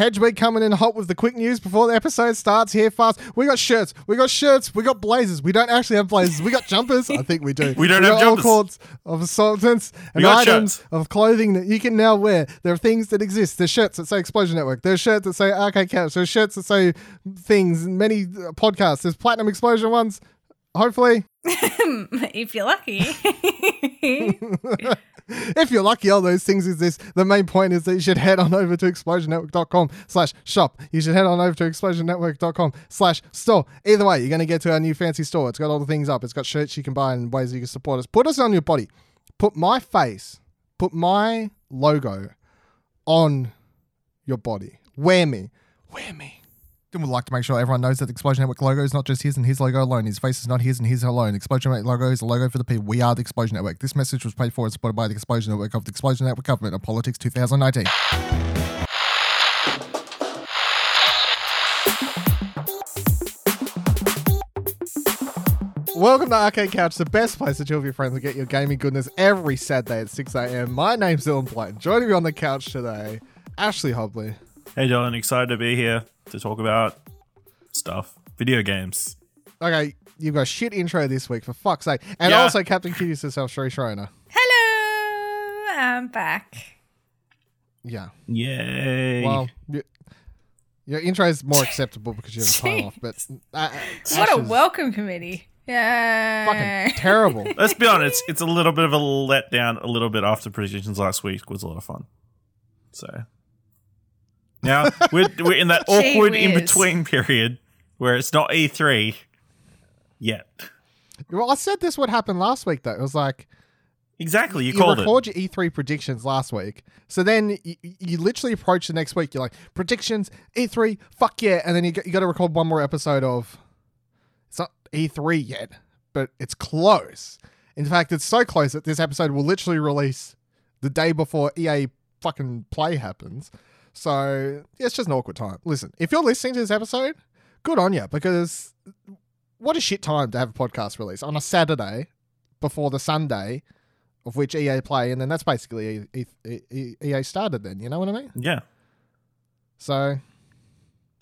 Hedge Week coming in hot with the quick news before the episode starts here fast. We got shirts, we got shirts, we got blazers. We don't actually have blazers. We got jumpers. I think we do. We don't we have got all jumpers. sorts of assortments and items shirts. of clothing that you can now wear. There are things that exist. There's shirts that say Explosion Network. There's shirts that say Arcade Couch. There's shirts that say things. Many uh, podcasts. There's Platinum Explosion ones. Hopefully, if you're lucky. if you're lucky, all those things exist. The main point is that you should head on over to explosionnetwork.com slash shop. You should head on over to explosionnetwork.com slash store. Either way, you're going to get to our new fancy store. It's got all the things up. It's got shirts you can buy and ways you can support us. Put us on your body. Put my face, put my logo on your body. Wear me. Wear me. Would like to make sure everyone knows that the Explosion Network logo is not just his and his logo alone. His face is not his and his alone. Explosion Network logo is a logo for the people. We are the Explosion Network. This message was paid for and supported by the Explosion Network of the Explosion Network Government of Politics 2019. Welcome to Arcade Couch, the best place to chill with your friends and get your gaming goodness every Saturday at 6 a.m. My name's Dylan Blight. Joining me on the couch today, Ashley Hobley. Hey, Dylan, excited to be here to talk about stuff, video games. Okay, you've got a shit intro this week, for fuck's sake. And Yeah. also Captain Kitty's herself, Sheree Schroner. Hello, I'm back. Yeah. Yay! Well, y- your intro is more acceptable because you have a time off, but uh, What a welcome committee. Yeah. Fucking terrible. Let's be honest, it's a little bit of a letdown. A little bit after predictions last week was a lot of fun. So now we're we're in that awkward in between period where it's not E3 yet. well, I said this would happen last week, though. It was like, Exactly, you, you called record it. your E3 predictions last week. So then you, you literally approach the next week. You're like, predictions, E3, fuck yeah. And then you got, you got to record one more episode of, it's not E3 yet, but it's close. In fact, it's so close that this episode will literally release the day before EA fucking play happens. So yeah, it's just an awkward time. Listen, if you're listening to this episode, good on you because what a shit time to have a podcast release on a Saturday before the Sunday of which EA play, and then that's basically EA started. Then you know what I mean. Yeah. So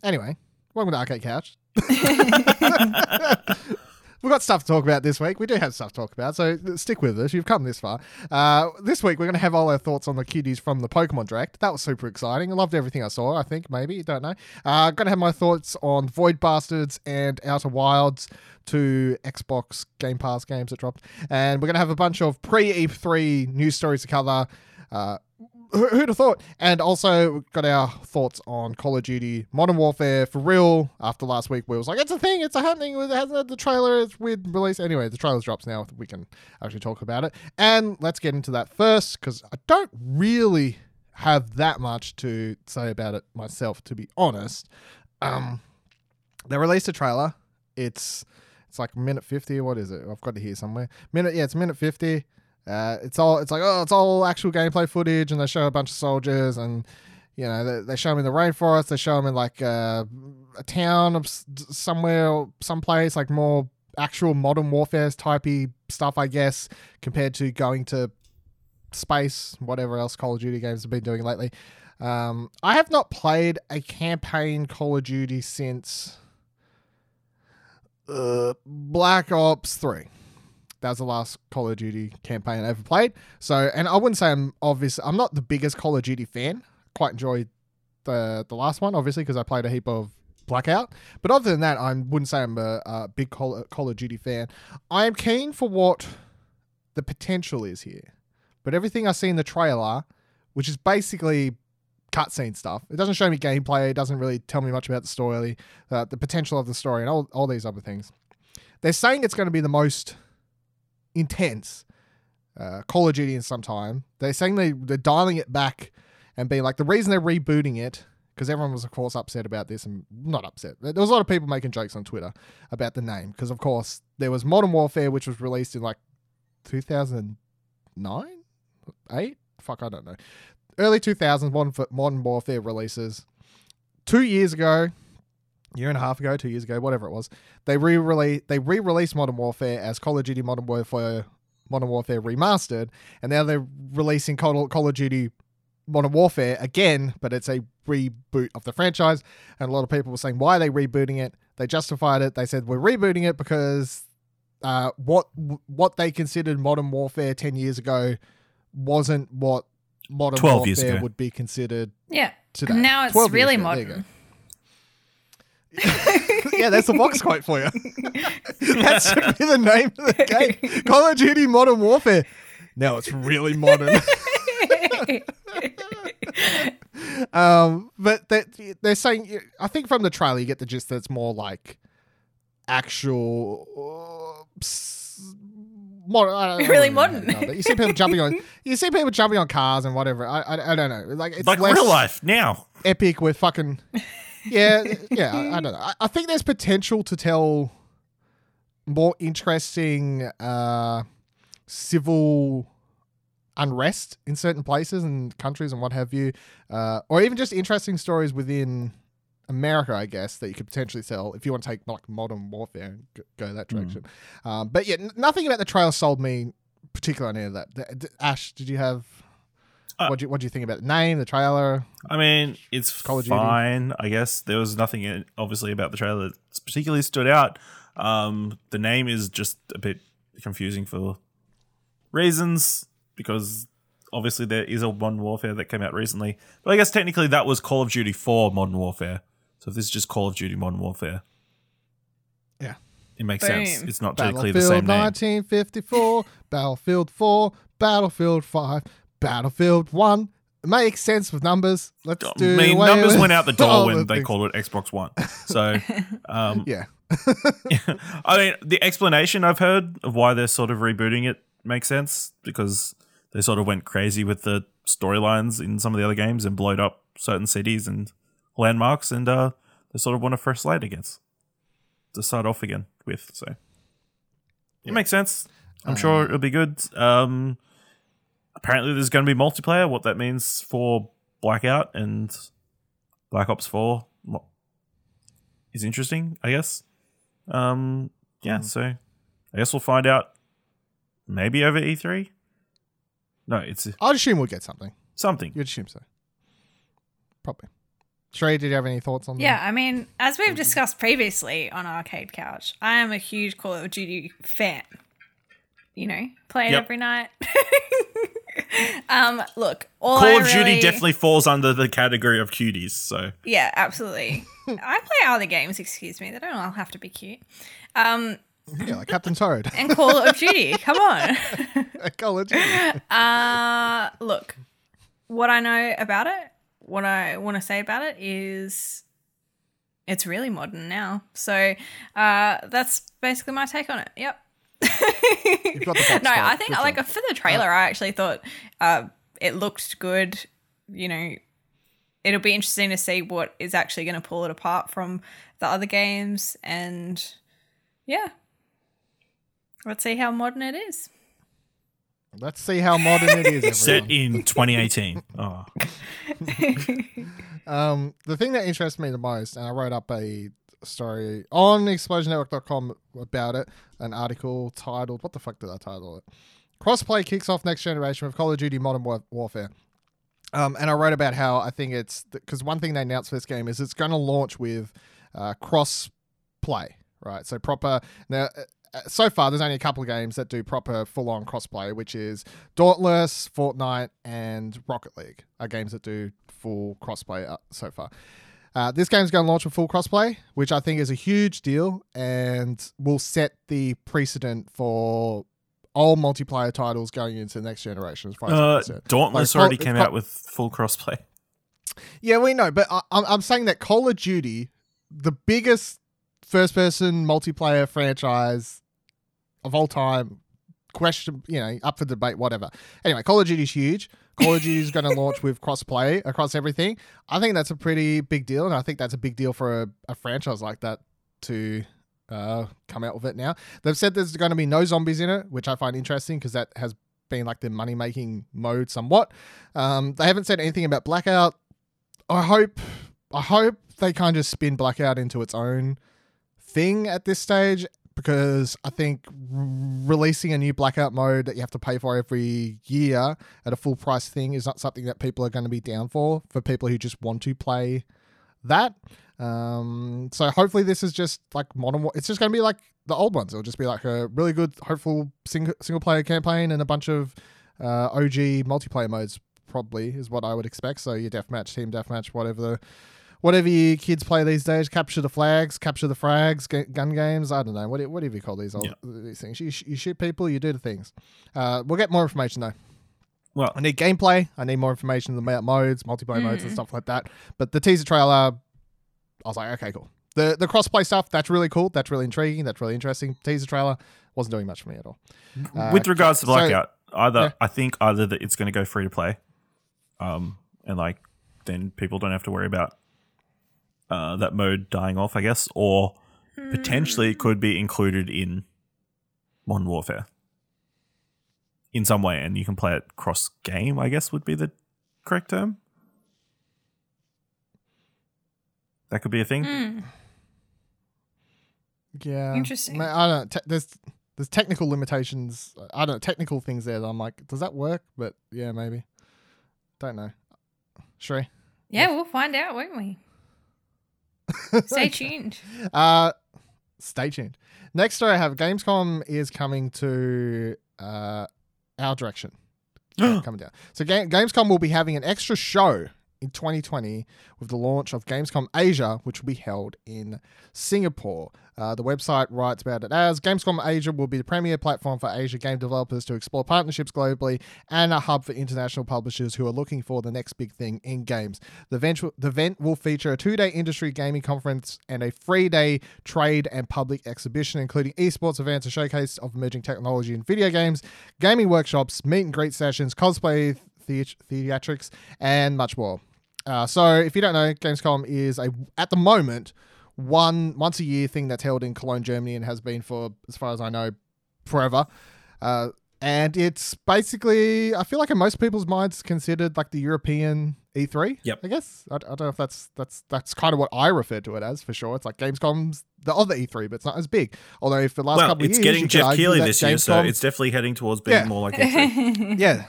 anyway, welcome to Arcade Couch. We've got stuff to talk about this week. We do have stuff to talk about, so stick with us. You've come this far. Uh, this week, we're going to have all our thoughts on the cuties from the Pokemon Direct. That was super exciting. I loved everything I saw, I think, maybe. Don't know. Uh, going to have my thoughts on Void Bastards and Outer Wilds, two Xbox Game Pass games that dropped. And we're going to have a bunch of pre E3 news stories to cover. Uh, who- who'd have thought? And also got our thoughts on Call of Duty Modern Warfare for real. After last week, we was like, it's a thing, it's a happening. It hasn't had the trailer, it's weird release. Anyway, the trailer's drops now. We can actually talk about it. And let's get into that first because I don't really have that much to say about it myself, to be honest. Um, they released a trailer. It's it's like minute fifty. What is it? I've got it here somewhere. Minute, yeah, it's minute fifty. Uh, it's all it's like oh, it's all actual gameplay footage, and they show a bunch of soldiers, and you know they, they show them in the rainforest. They show them in like uh, a town of somewhere, someplace like more actual modern warfare typey stuff, I guess, compared to going to space, whatever else Call of Duty games have been doing lately. Um, I have not played a campaign Call of Duty since uh, Black Ops 3. That was the last Call of Duty campaign I ever played. So, and I wouldn't say I'm obvious. I'm not the biggest Call of Duty fan. Quite enjoyed the the last one, obviously, because I played a heap of Blackout. But other than that, I wouldn't say I'm a, a big Call, Call of Duty fan. I am keen for what the potential is here. But everything I see in the trailer, which is basically cutscene stuff, it doesn't show me gameplay. It doesn't really tell me much about the story, uh, the potential of the story, and all, all these other things. They're saying it's going to be the most intense uh, Call of Duty in some time. They're saying they, they're dialing it back and being like, the reason they're rebooting it, because everyone was, of course, upset about this, and not upset. There was a lot of people making jokes on Twitter about the name, because, of course, there was Modern Warfare, which was released in like 2009? 8? Fuck, I don't know. Early 2000s, Modern, Modern Warfare releases. Two years ago, year and a half ago, two years ago, whatever it was, they re-release they re-released Modern Warfare as Call of Duty Modern Warfare Modern Warfare remastered, and now they're releasing Call, Call of Duty Modern Warfare again, but it's a reboot of the franchise, and a lot of people were saying why are they rebooting it. They justified it. They said we're rebooting it because uh, what what they considered modern warfare ten years ago wasn't what modern 12 years warfare ago. would be considered Yeah. today. Now it's 12 years really ago. There you modern. Go. yeah, that's the box quote for you. that should be the name of the game. Call of Duty Modern Warfare. Now it's really modern. um, but they, they're saying, I think from the trailer you get the gist that it's more like actual. Uh, ps- Modern, I don't- Really know, modern. but you see people jumping on, you see people jumping on cars and whatever. I, I, I don't know. Like it's like real life now. epic with fucking yeah yeah I, I don't know I, I think there's potential to tell more interesting uh civil unrest in certain places and countries and what have you uh or even just interesting stories within America, I guess, that you could potentially sell if you want to take like modern warfare and go, go that direction. Um, but yeah, n- nothing about the trailer sold me particularly on any of that. Ash, did you have? Uh, what do you what do you think about the name, the trailer? I mean, it's Call of Duty. fine. I guess there was nothing in, obviously about the trailer that particularly stood out. Um, the name is just a bit confusing for reasons because obviously there is a Modern Warfare that came out recently, but I guess technically that was Call of Duty 4 Modern Warfare. So if this is just Call of Duty Modern Warfare, Yeah. it makes sense. It's not technically Battlefield the same name. 1954, Battlefield 4, Battlefield 5, Battlefield 1. It makes sense with numbers. Let's do. I mean, numbers went out the door when the they things. called it Xbox One. So, um, Yeah. I mean, the explanation I've heard of why they're sort of rebooting it makes sense because they sort of went crazy with the storylines in some of the other games and blowed up certain cities and landmarks, and uh, they sort of want a fresh slate against to start off again with. So it makes sense. I'm sure it'll be good. Um, apparently, there's going to be multiplayer. What that means for Blackout and Black Ops 4 is interesting, I guess. Um, yeah, so I guess we'll find out maybe over E3. No, it's I'd assume we'll get something. something. You'd assume so. Probably. Shrey, did you have any thoughts on that? Yeah, I mean, as we've discussed previously on Arcade Couch, I am a huge Call of Duty fan. You know, play it Yep. every night. um, look, all Call I of Duty definitely falls under the category of cuties. So Yeah, absolutely. I play other games. Excuse me, they don't all have to be cute. Um. Yeah, like Captain Toad. and Call of Duty, come on. Call of Duty. Uh, look, what I know about it, what I want to say about it is it's really modern now. So uh, that's basically my take on it. Yep. You've got the box no, quote. I think Good like job. for the trailer, I actually thought uh, it looked good. You know, it'll be interesting to see what is actually going to pull it apart from the other games, and yeah, let's see how modern it is. Let's see how modern it is. set in 2018. Oh, Um, the thing that interests me the most, and I wrote up a story on explosionnetwork.com about it, an article titled, what the fuck did I title it? Crossplay kicks off next generation of Call of Duty Modern War- Warfare. Um, and I wrote about how I think it's because one thing they announced for this game is it's going to launch with uh, cross play, right? So proper now. uh, uh, So far, there's only a couple of games that do proper full-on crossplay, which is Dauntless, Fortnite, and Rocket League are games that do full crossplay uh, so far. Uh, this game's going to launch with full crossplay, which I think is a huge deal and will set the precedent for all multiplayer titles going into the next generation. As far as I'm uh, concerned. Dauntless Like, already Call- came Call- out with full crossplay. Yeah, we know, but I, I'm, I'm saying that Call of Duty, the biggest first person multiplayer franchise of all time, question, you know, up for debate, whatever. Anyway, Call of Duty's huge. Call is going to launch with crossplay across everything. I think that's a pretty big deal, and I think that's a big deal for a, a franchise like that to uh, come out with it now. They've said there's going to be no zombies in it, which I find interesting because that has been like the money making mode somewhat. Um, they haven't said anything about Blackout. I hope I hope they kind of spin Blackout into its own thing at this stage. Because I think releasing a new blackout mode that you have to pay for every year at a full price thing is not something that people are going to be down for. For people who just want to play that, um, so hopefully this is just like modern. It's just going to be like the old ones. It'll just be like a really good, hopeful single single player campaign and a bunch of uh, OG multiplayer modes. Probably is what I would expect. So your deathmatch, team deathmatch, whatever the whatever you kids play these days, capture the flags, capture the frags, ga- gun games. I don't know what whatever you call these old, Yeah. these things. You, sh- you shoot people, you do the things. Uh, we'll get more information though. Well, I need gameplay. I need more information about modes, multiplayer modes, and stuff like that. But the teaser trailer, I was like, okay, cool. The the crossplay stuff, that's really cool. That's really intriguing. That's really interesting. Teaser trailer wasn't doing much for me at all. Uh, with regards to so- blackout, either yeah. I think either that it's going to go free to play, um, and like then people don't have to worry about uh, that mode dying off, I guess, or potentially it could be included in Modern Warfare in some way, and you can play it cross game. I guess would be the correct term. That could be a thing. Hmm. Yeah, Interesting. I don't. know. Te- there's there's technical limitations. I don't know technical things there. That I'm like, does that work? But yeah, maybe. Don't know. Shrey. Yeah, we'll find out, won't we? Stay tuned. Uh, stay tuned. Next story I have Gamescom is coming to uh, our direction. coming down. So Ga- Gamescom will be having an extra show in 2020 with the launch of Gamescom Asia, which will be held in Singapore. Uh, the website writes about it as Gamescom Asia will be the premier platform for Asia game developers to explore partnerships globally and a hub for international publishers who are looking for the next big thing in games. The event, the event will feature a two day industry gaming conference and a three day trade and public exhibition, including esports events, a showcase of emerging technology in video games, gaming workshops, meet and greet sessions, cosplay theat- theatrics, and much more. Uh, so, if you don't know, Gamescom is a at the moment one once a year thing that's held in Cologne, Germany, and has been for, as far as I know, forever. Uh, and it's basically, I feel like in most people's minds, considered like the European E3. Yep. I guess I, I don't know if that's that's that's kind of what I refer to it as for sure. It's like Gamescom's the other E3, but it's not as big. Although for the last well, couple of years, it's getting Geoff Keighley this year, so it's definitely heading towards being Yeah. more like E3. yeah,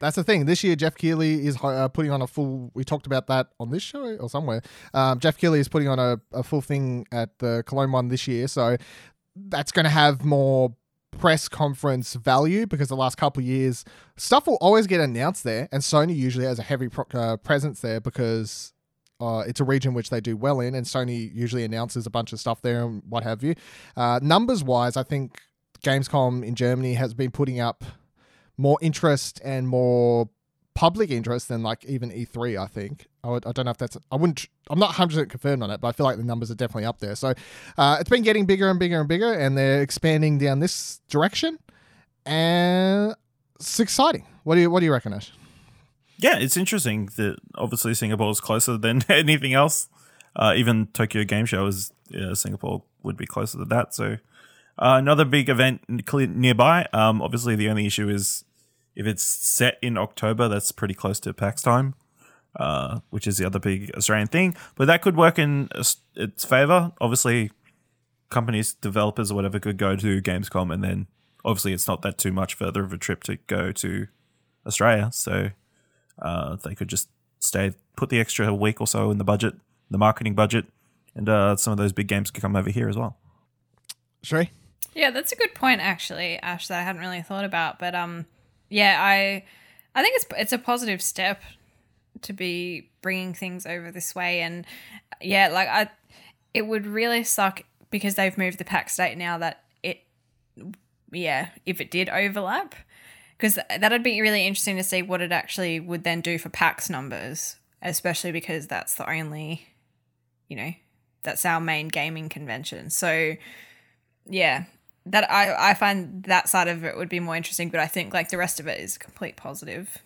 that's the thing. This year, Geoff Keighley is uh, putting on a full. We talked about that on this show or somewhere. Um, Geoff Keighley is putting on a, a full thing at the Cologne one this year, so that's going to have more press conference value because the last couple years stuff will always get announced there, and Sony usually has a heavy pro- uh, presence there because. Uh, it's a region which they do well in, and Sony usually announces a bunch of stuff there and what have you. Uh, numbers wise, I think Gamescom in Germany has been putting up more interest and more public interest than like even E3. I think I, would, I don't know if that's I wouldn't I'm not 100 percent confirmed on it, but I feel like the numbers are definitely up there. So uh, it's been getting bigger and bigger and bigger, and they're expanding down this direction, and it's exciting. What do you What do you reckon, Ash? Yeah, it's interesting that obviously Singapore is closer than anything else. Uh, even Tokyo Game Show is yeah, Singapore would be closer to that. So uh, another big event nearby. Um, obviously, the only issue is if it's set in October, that's pretty close to PAX time, uh, which is the other big Australian thing. But that could work in its- its favor. Obviously, companies, developers, or whatever could go to Gamescom, and then obviously it's not that too much further of a trip to go to Australia. So uh, they could just stay, put the extra week or so in the budget, the marketing budget, and uh, some of those big games could come over here as well. Sheree? Yeah, that's a good point actually, Ash, that I hadn't really thought about. But um yeah, I I think it's it's a positive step to be bringing things over this way and yeah, like I it would really suck because they've moved the pack state now that it yeah, if it did overlap because that'd be really interesting to see what it actually would then do for PAX numbers, especially because that's the only, you know, that's our main gaming convention. So, yeah, that I I find that side of it would be more interesting, but I think like the rest of it is complete positive.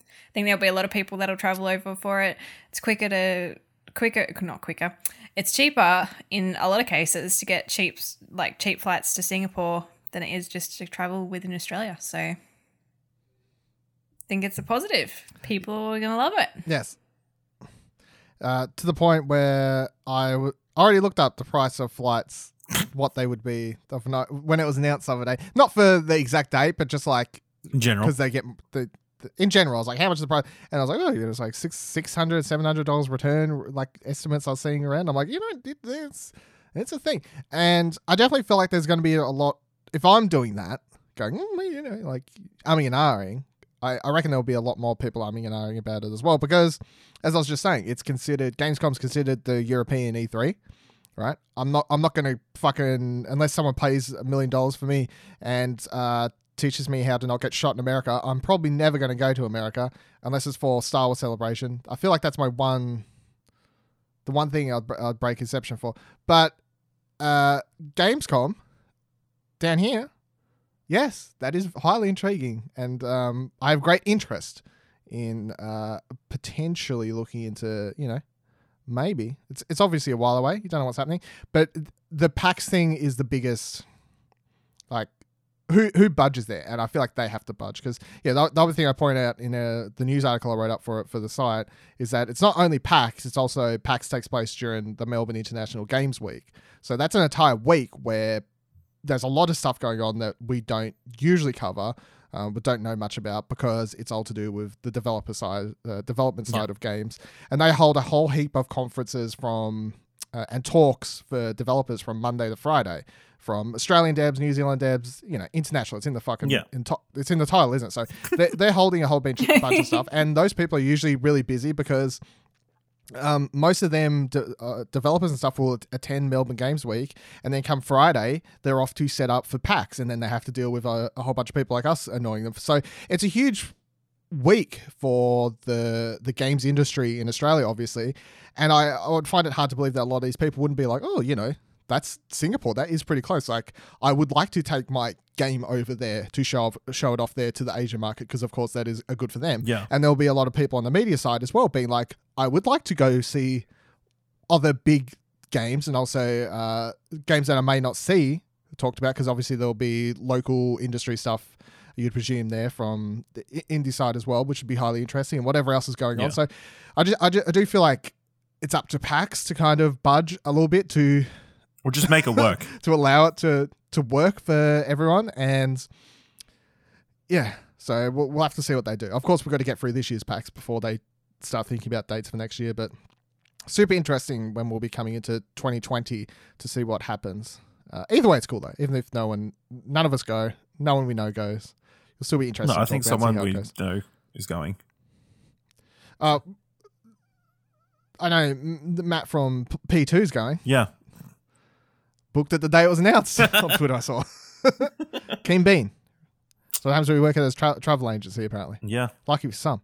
I think there'll be a lot of people that'll travel over for it. It's quicker to quicker, not quicker. It's cheaper in a lot of cases to get cheap like cheap flights to Singapore than it is just to travel within Australia. So I think it's a positive. People are gonna love it. Yes. Uh, to the point where I w- already looked up the price of flights what they would be of no- when it was announced the other day. Not for the exact date, but just like In general. because they get the, the in general. I was like, how much is the price? And I was like, oh, it was like six six hundred, seven hundred dollars return, like estimates I was seeing around. I'm like, you know, it, it's it's a thing, and I definitely feel like there's going to be a lot. If I'm doing that, going, mm, you know, like umming and ahhing, I, I reckon there'll be a lot more people umming and ahhing about it as well because, as I was just saying, it's considered Gamescom's considered the European E3 right? I'm not I'm not gonna fucking unless someone pays a million dollars for me and uh, teaches me how to not get shot in America. I'm probably never gonna go to America unless it's for Star Wars Celebration. I feel like that's my one, the one thing I'd, I'd break exception for. But uh, Gamescom down here, yes, that is highly intriguing, and um, I have great interest in uh, potentially looking into you know maybe it's it's obviously a while away. You don't know what's happening, but the PAX thing is the biggest. Like, who who budges there? And I feel like they have to budge because yeah, the, the other thing I pointed out in a, the news article I wrote up for it for the site is that it's not only PAX, it's also PAX takes place during the Melbourne International Games Week. So that's an entire week where there's a lot of stuff going on that we don't usually cover. Um, but don't know much about because it's all to do with the developer side, uh, development side Yeah. of games, and they hold a whole heap of conferences from uh, and talks for developers from Monday to Friday, from Australian devs, New Zealand devs, you know, international. It's in the fucking Yeah. in to- it's in the title, isn't it? So they're, they're holding a whole bunch, bunch of stuff, and those people are usually really busy because um, most of them de- uh, developers and stuff will attend Melbourne Games Week, and then come Friday, they're off to set up for PAX, and then they have to deal with a, a whole bunch of people like us annoying them. So it's a huge week for the the games industry in Australia, obviously, and I, I would find it hard to believe that a lot of these people wouldn't be like, oh, you know. That's Singapore. That is pretty close. Like, I would like to take my game over there to show off, show it off there to the Asian market because, of course, that is a good for them. Yeah. And there'll be a lot of people on the media side as well being like, I would like to go see other big games and also uh, games that I may not see talked about because obviously there'll be local industry stuff you'd presume there from the indie side as well, which would be highly interesting and whatever else is going Yeah. on. So I, just, I, just, I do feel like it's up to PAX to kind of budge a little bit to Or just make it work. to allow it to to work for everyone and yeah so we'll, we'll have to see what they do of course we've got to get through this year's PAX before they start thinking about dates for next year but super interesting when we'll be coming into 2020 to see what happens uh, either way it's cool though even if no one none of us go no one we know goes it'll still be interesting no, I think talk about, see someone we goes. know is going. uh, I know Matt from P2 is going. Yeah. Booked it the day it was announced on Twitter. I saw Keen Bean. So happens when we work at this tra- travel agency, apparently. Yeah. Lucky for some.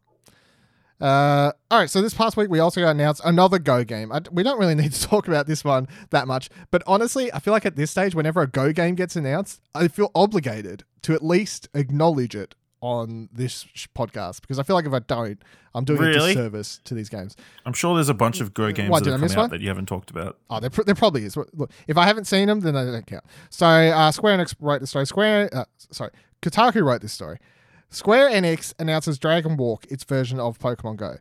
Uh, all right, so this past week we also got announced another Go game. I, we don't really need to talk about this one that much, but honestly, I feel like at this stage, whenever a Go game gets announced, I feel obligated to at least acknowledge it on this sh- podcast because I feel like if I don't, I'm doing a disservice to these games. I'm sure there's a bunch of Go games What, that have come out one? that you haven't talked about. Oh, there, pr- there probably is. Look, if I haven't seen them, then they don't count. So, uh, Square Enix wrote the story. Square, uh, sorry, Kotaku wrote this story. Square Enix announces Dragon Walk, its version of Pokemon Go.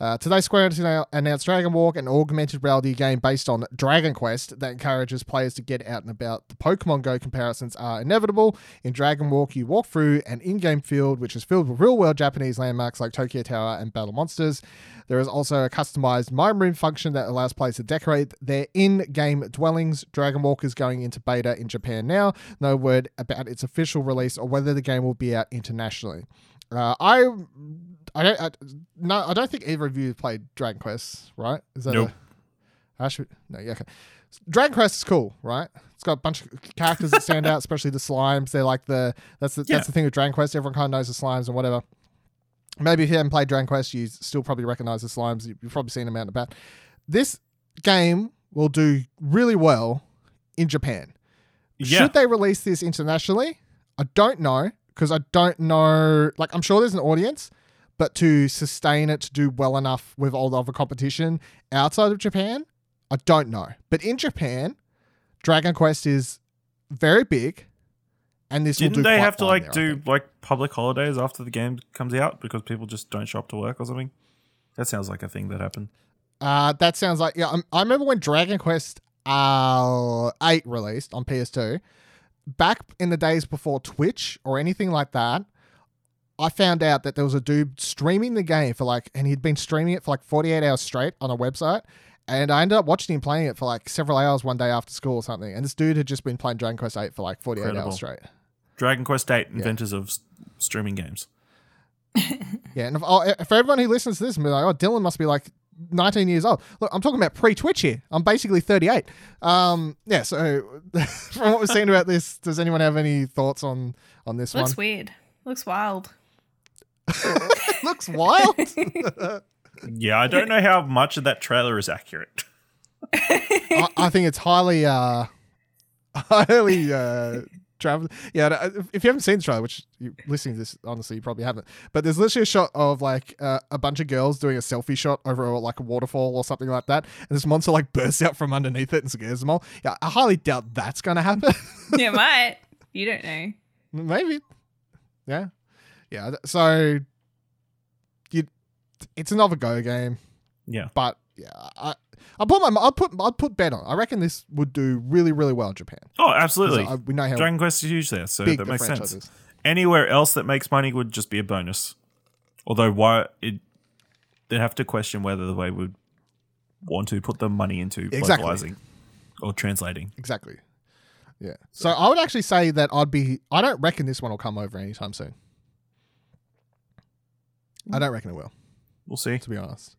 Uh, today, Square Enix annou- announced Dragon Walk, an augmented reality game based on Dragon Quest that encourages players to get out and about. The Pokemon Go comparisons are inevitable. In Dragon Walk, you walk through an in game field which is filled with real world Japanese landmarks like Tokyo Tower and battle monsters. There is also a customized Mind Room function that allows players to decorate their in game dwellings. Dragon Walk is going into beta in Japan now. No word about its official release or whether the game will be out internationally. Uh, I, I don't, I, no, I don't think either of you have played Dragon Quest, right? Is that Nope. a, I should no, yeah, okay. Dragon Quest is cool, right? It's got a bunch of characters that stand out, especially the slimes. They're like the that's the Yeah. that's the thing with Dragon Quest. Everyone kind of knows the slimes and whatever. Maybe if you haven't played Dragon Quest, you still probably recognize the slimes. You- You've probably seen them out and about. This game will do really well in Japan. Yeah. Should they release this internationally? I don't know because I don't know. Like, I'm sure there's an audience, but to sustain it to do well enough with all the other competition outside of Japan, I don't know. But in Japan, Dragon Quest is very big, and this Didn't do. they have to like there, do like public holidays after the game comes out because people just don't show up to work or something? That sounds like a thing that happened. Uh, that sounds like yeah. I'm, I remember when Dragon Quest uh, 8 released on PS2, back in the days before Twitch or anything like that, I found out that there was a dude streaming the game for like, and he'd been streaming it for like 48 hours straight on a website. And I ended up watching him playing it for like several hours one day after school or something. And this dude had just been playing Dragon Quest 8 for like 48 Incredible. hours straight. Dragon Quest VIII, inventors of s- streaming games. Yeah, and if, oh, for everyone who listens to this and be like, oh, Dylan must be like 19 years old. Look, I'm talking about pre-Twitch here. I'm basically 38. Um, yeah. So from what we've seen about this, does anyone have any thoughts on on this Looks one? Looks weird. Looks wild. Looks wild. Yeah, I don't know how much of that trailer is accurate. I, I think it's highly, uh, highly. Uh, Travel. Yeah, uh, if you haven't seen the trailer, which you're listening to this, honestly, you probably haven't. But there's literally a shot of like uh, a bunch of girls doing a selfie shot over like a waterfall or something like that, and this monster like bursts out from underneath it and scares them all. Yeah, I highly doubt that's gonna happen. it might. You don't know. Maybe. Yeah. Yeah. So you, it's another go game, Yeah. but yeah, I. I'll put my I'll put I'll put bet on. I reckon this would do really really well in Japan. Oh, absolutely. I- uh, we know how Dragon Quest is huge there, so that makes sense. is. Anywhere else that makes money would just be a bonus. Although, why it they'd have to question whether the way would want to put the money into Exactly. localizing or translating. Exactly. Yeah. So I would actually say that I'd be. I don't reckon this one will come over anytime soon. I don't reckon it will, We'll see. to be honest.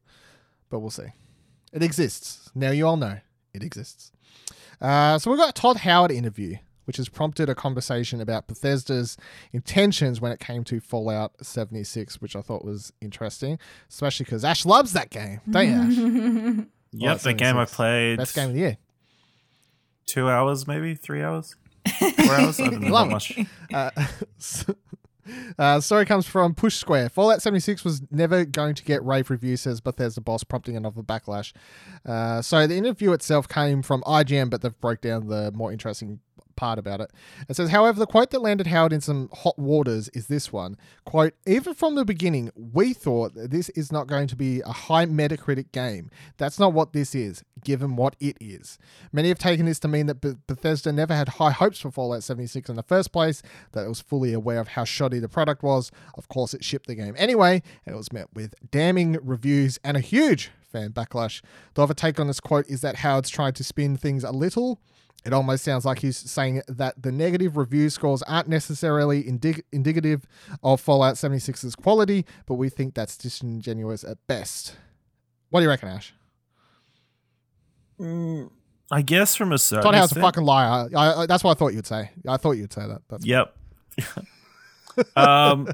But we'll see. It exists. Now you all know it exists. Uh, so we've got a Todd Howard interview, which has prompted a conversation about Bethesda's intentions when it came to Fallout 76, which I thought was interesting, especially because Ash loves that game, don't you? Ash? Yep, the game I 76. played Best game of the year. two hours, maybe three hours, four hours. I don't know Love much. Uh, uh, story comes from Push Square. Fallout 76 was never going to get rave reviews, says Bethesda boss, prompting another backlash. Uh, so the interview itself came from IGN, but they've broke down the more interesting part about it. It says, however, the quote that landed Howard in some hot waters is this one. Quote, even from the beginning, we thought this is not going to be a high Metacritic game. That's not what this is, given what it is. Many have taken this to mean that Be- Bethesda never had high hopes for Fallout 76 in the first place, that it was fully aware of how shoddy the product was. Of course, it shipped the game anyway, and it was met with damning reviews and a huge fan backlash. The other take on this quote is that Howard's tried to spin things a little. It almost sounds like he's saying that the negative review scores aren't necessarily indicative of Fallout 76's quality, but we think that's disingenuous at best. What do you reckon, Ash? I guess from a certain Todd Howard's a fucking liar. I, I, that's what I thought you'd say. I thought you'd say that. That's Yep. um,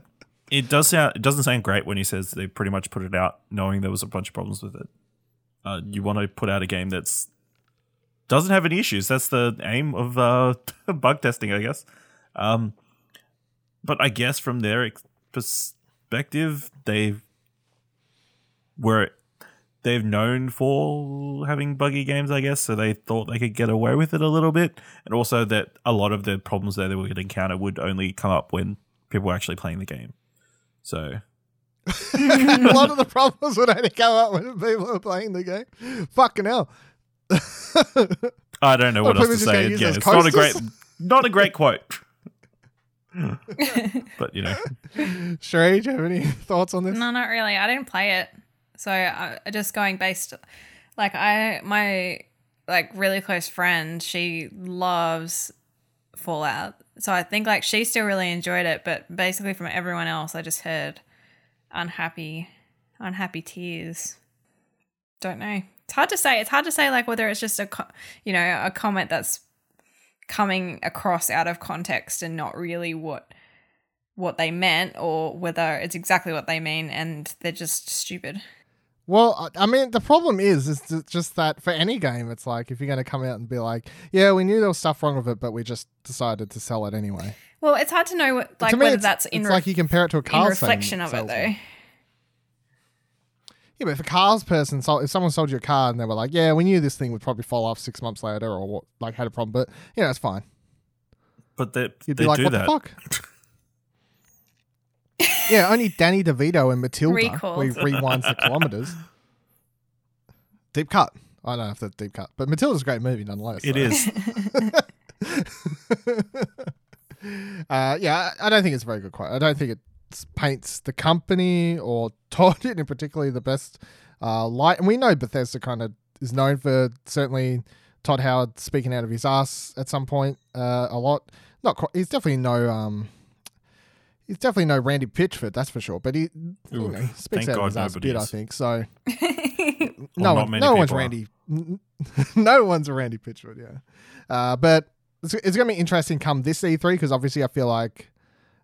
it does sound. It doesn't sound great when he says they pretty much put it out knowing there was a bunch of problems with it. Uh, you want to put out a game that's doesn't have any issues. That's the aim of uh, bug testing, I guess. Um, but I guess from their ex- perspective, they were they've known for having buggy games, I guess. So they thought they could get away with it a little bit, and also that a lot of the problems that they were going to encounter would only come up when people were actually playing the game. So a lot of the problems would only come up when people are playing the game. Fucking hell. I don't know oh, what else to people just gonna say. use Yeah, those it's not a great, not a great quote. but you know, Sheree, do you have any thoughts on this? No, not really. I didn't play it, so I, I just going based, like I my like really close friend, she loves Fallout, so I think like she still really enjoyed it, but basically from everyone else, I just heard unhappy, unhappy tears. Don't know. It's hard to say. It's hard to say like whether it's just a you know a comment that's coming across out of context and not really what what they meant or whether it's exactly what they mean and they're just stupid. Well, I mean, the problem is, is just that for any game, it's like if you're going to come out and be like, "Yeah, we knew there was stuff wrong with it, but we just decided to sell it anyway." Well, it's hard to know what, like whether that's in, it's re- like you compare it to a car reflection of it though. Yeah, but if a cars person sold, if someone sold you a car and they were like, "Yeah, we knew this thing would probably fall off six months later," or what, like had a problem, but yeah, it's fine. but they You'd they be like, do "What that. the fuck?" yeah, only Danny DeVito and Matilda. Recall. We rewinds the kilometers. Deep cut. I don't know if that's deep cut, but Matilda's a great movie nonetheless. It so. is. uh, yeah, I I don't think it's a very good quote. I don't think it paints the company or Todd in particularly the best uh, light. And we know Bethesda kind of is known for certainly Todd Howard speaking out of his ass at some point uh, a lot. Not quite. He's definitely no. Um, he's definitely no Randy Pitchford, that's for sure. But he, you know, he speaks out God of his ass a nobody bit, I think. So no not one, no one's are. Randy. no one's a Randy Pitchford, yeah. Uh, but it's, it's going to be interesting come this E3 because obviously I feel like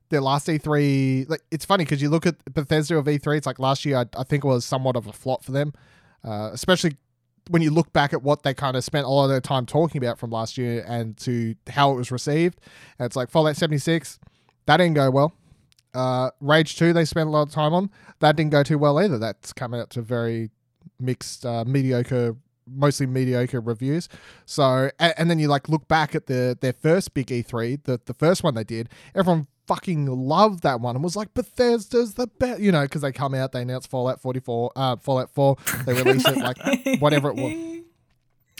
their last E3, like it's funny because you look at Bethesda of E3, it's like last year I, I think it was somewhat of a flop for them, uh, especially when you look back at what they kind of spent a lot of their time talking about from last year and to how it was received. And it's like Fallout 76, that didn't go well. Uh, Rage 2, they spent a lot of time on. That didn't go too well either. That's coming out to very mixed, uh, mediocre, mostly mediocre reviews. So, and, and then you like look back at the their first big E3, the, the first one they did, everyone fucking loved that one and was like, Bethesda's the best, you know, because they come out, they announce Fallout 44, uh, Fallout 4, they release it like whatever it was.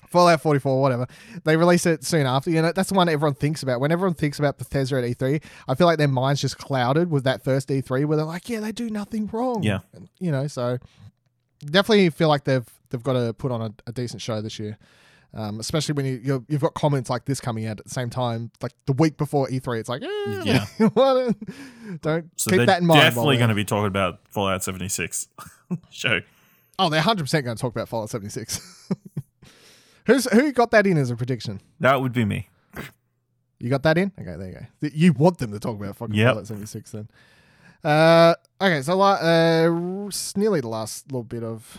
Fallout 44, whatever. They release it soon after. You know, that's the one everyone thinks about. When everyone thinks about Bethesda at E3, I feel like their mind's just clouded with that first E3 where they're like, yeah, they do nothing wrong. Yeah. And, you know, so definitely feel like they've they've got to put on a, a decent show this year. Um, especially when you you're, you've got comments like this coming out at the same time, like the week before E3. It's like, eh, Yeah. what? don't So keep that in mind. definitely going to be talking about Fallout 76 show. Oh, they're hundred percent going to talk about Fallout 76. Who's who got that in as a prediction? That would be me. You got that in? Okay, there you go. You want them to talk about fucking Yep. Fallout 76 then. Uh, okay, so uh, nearly the last little bit of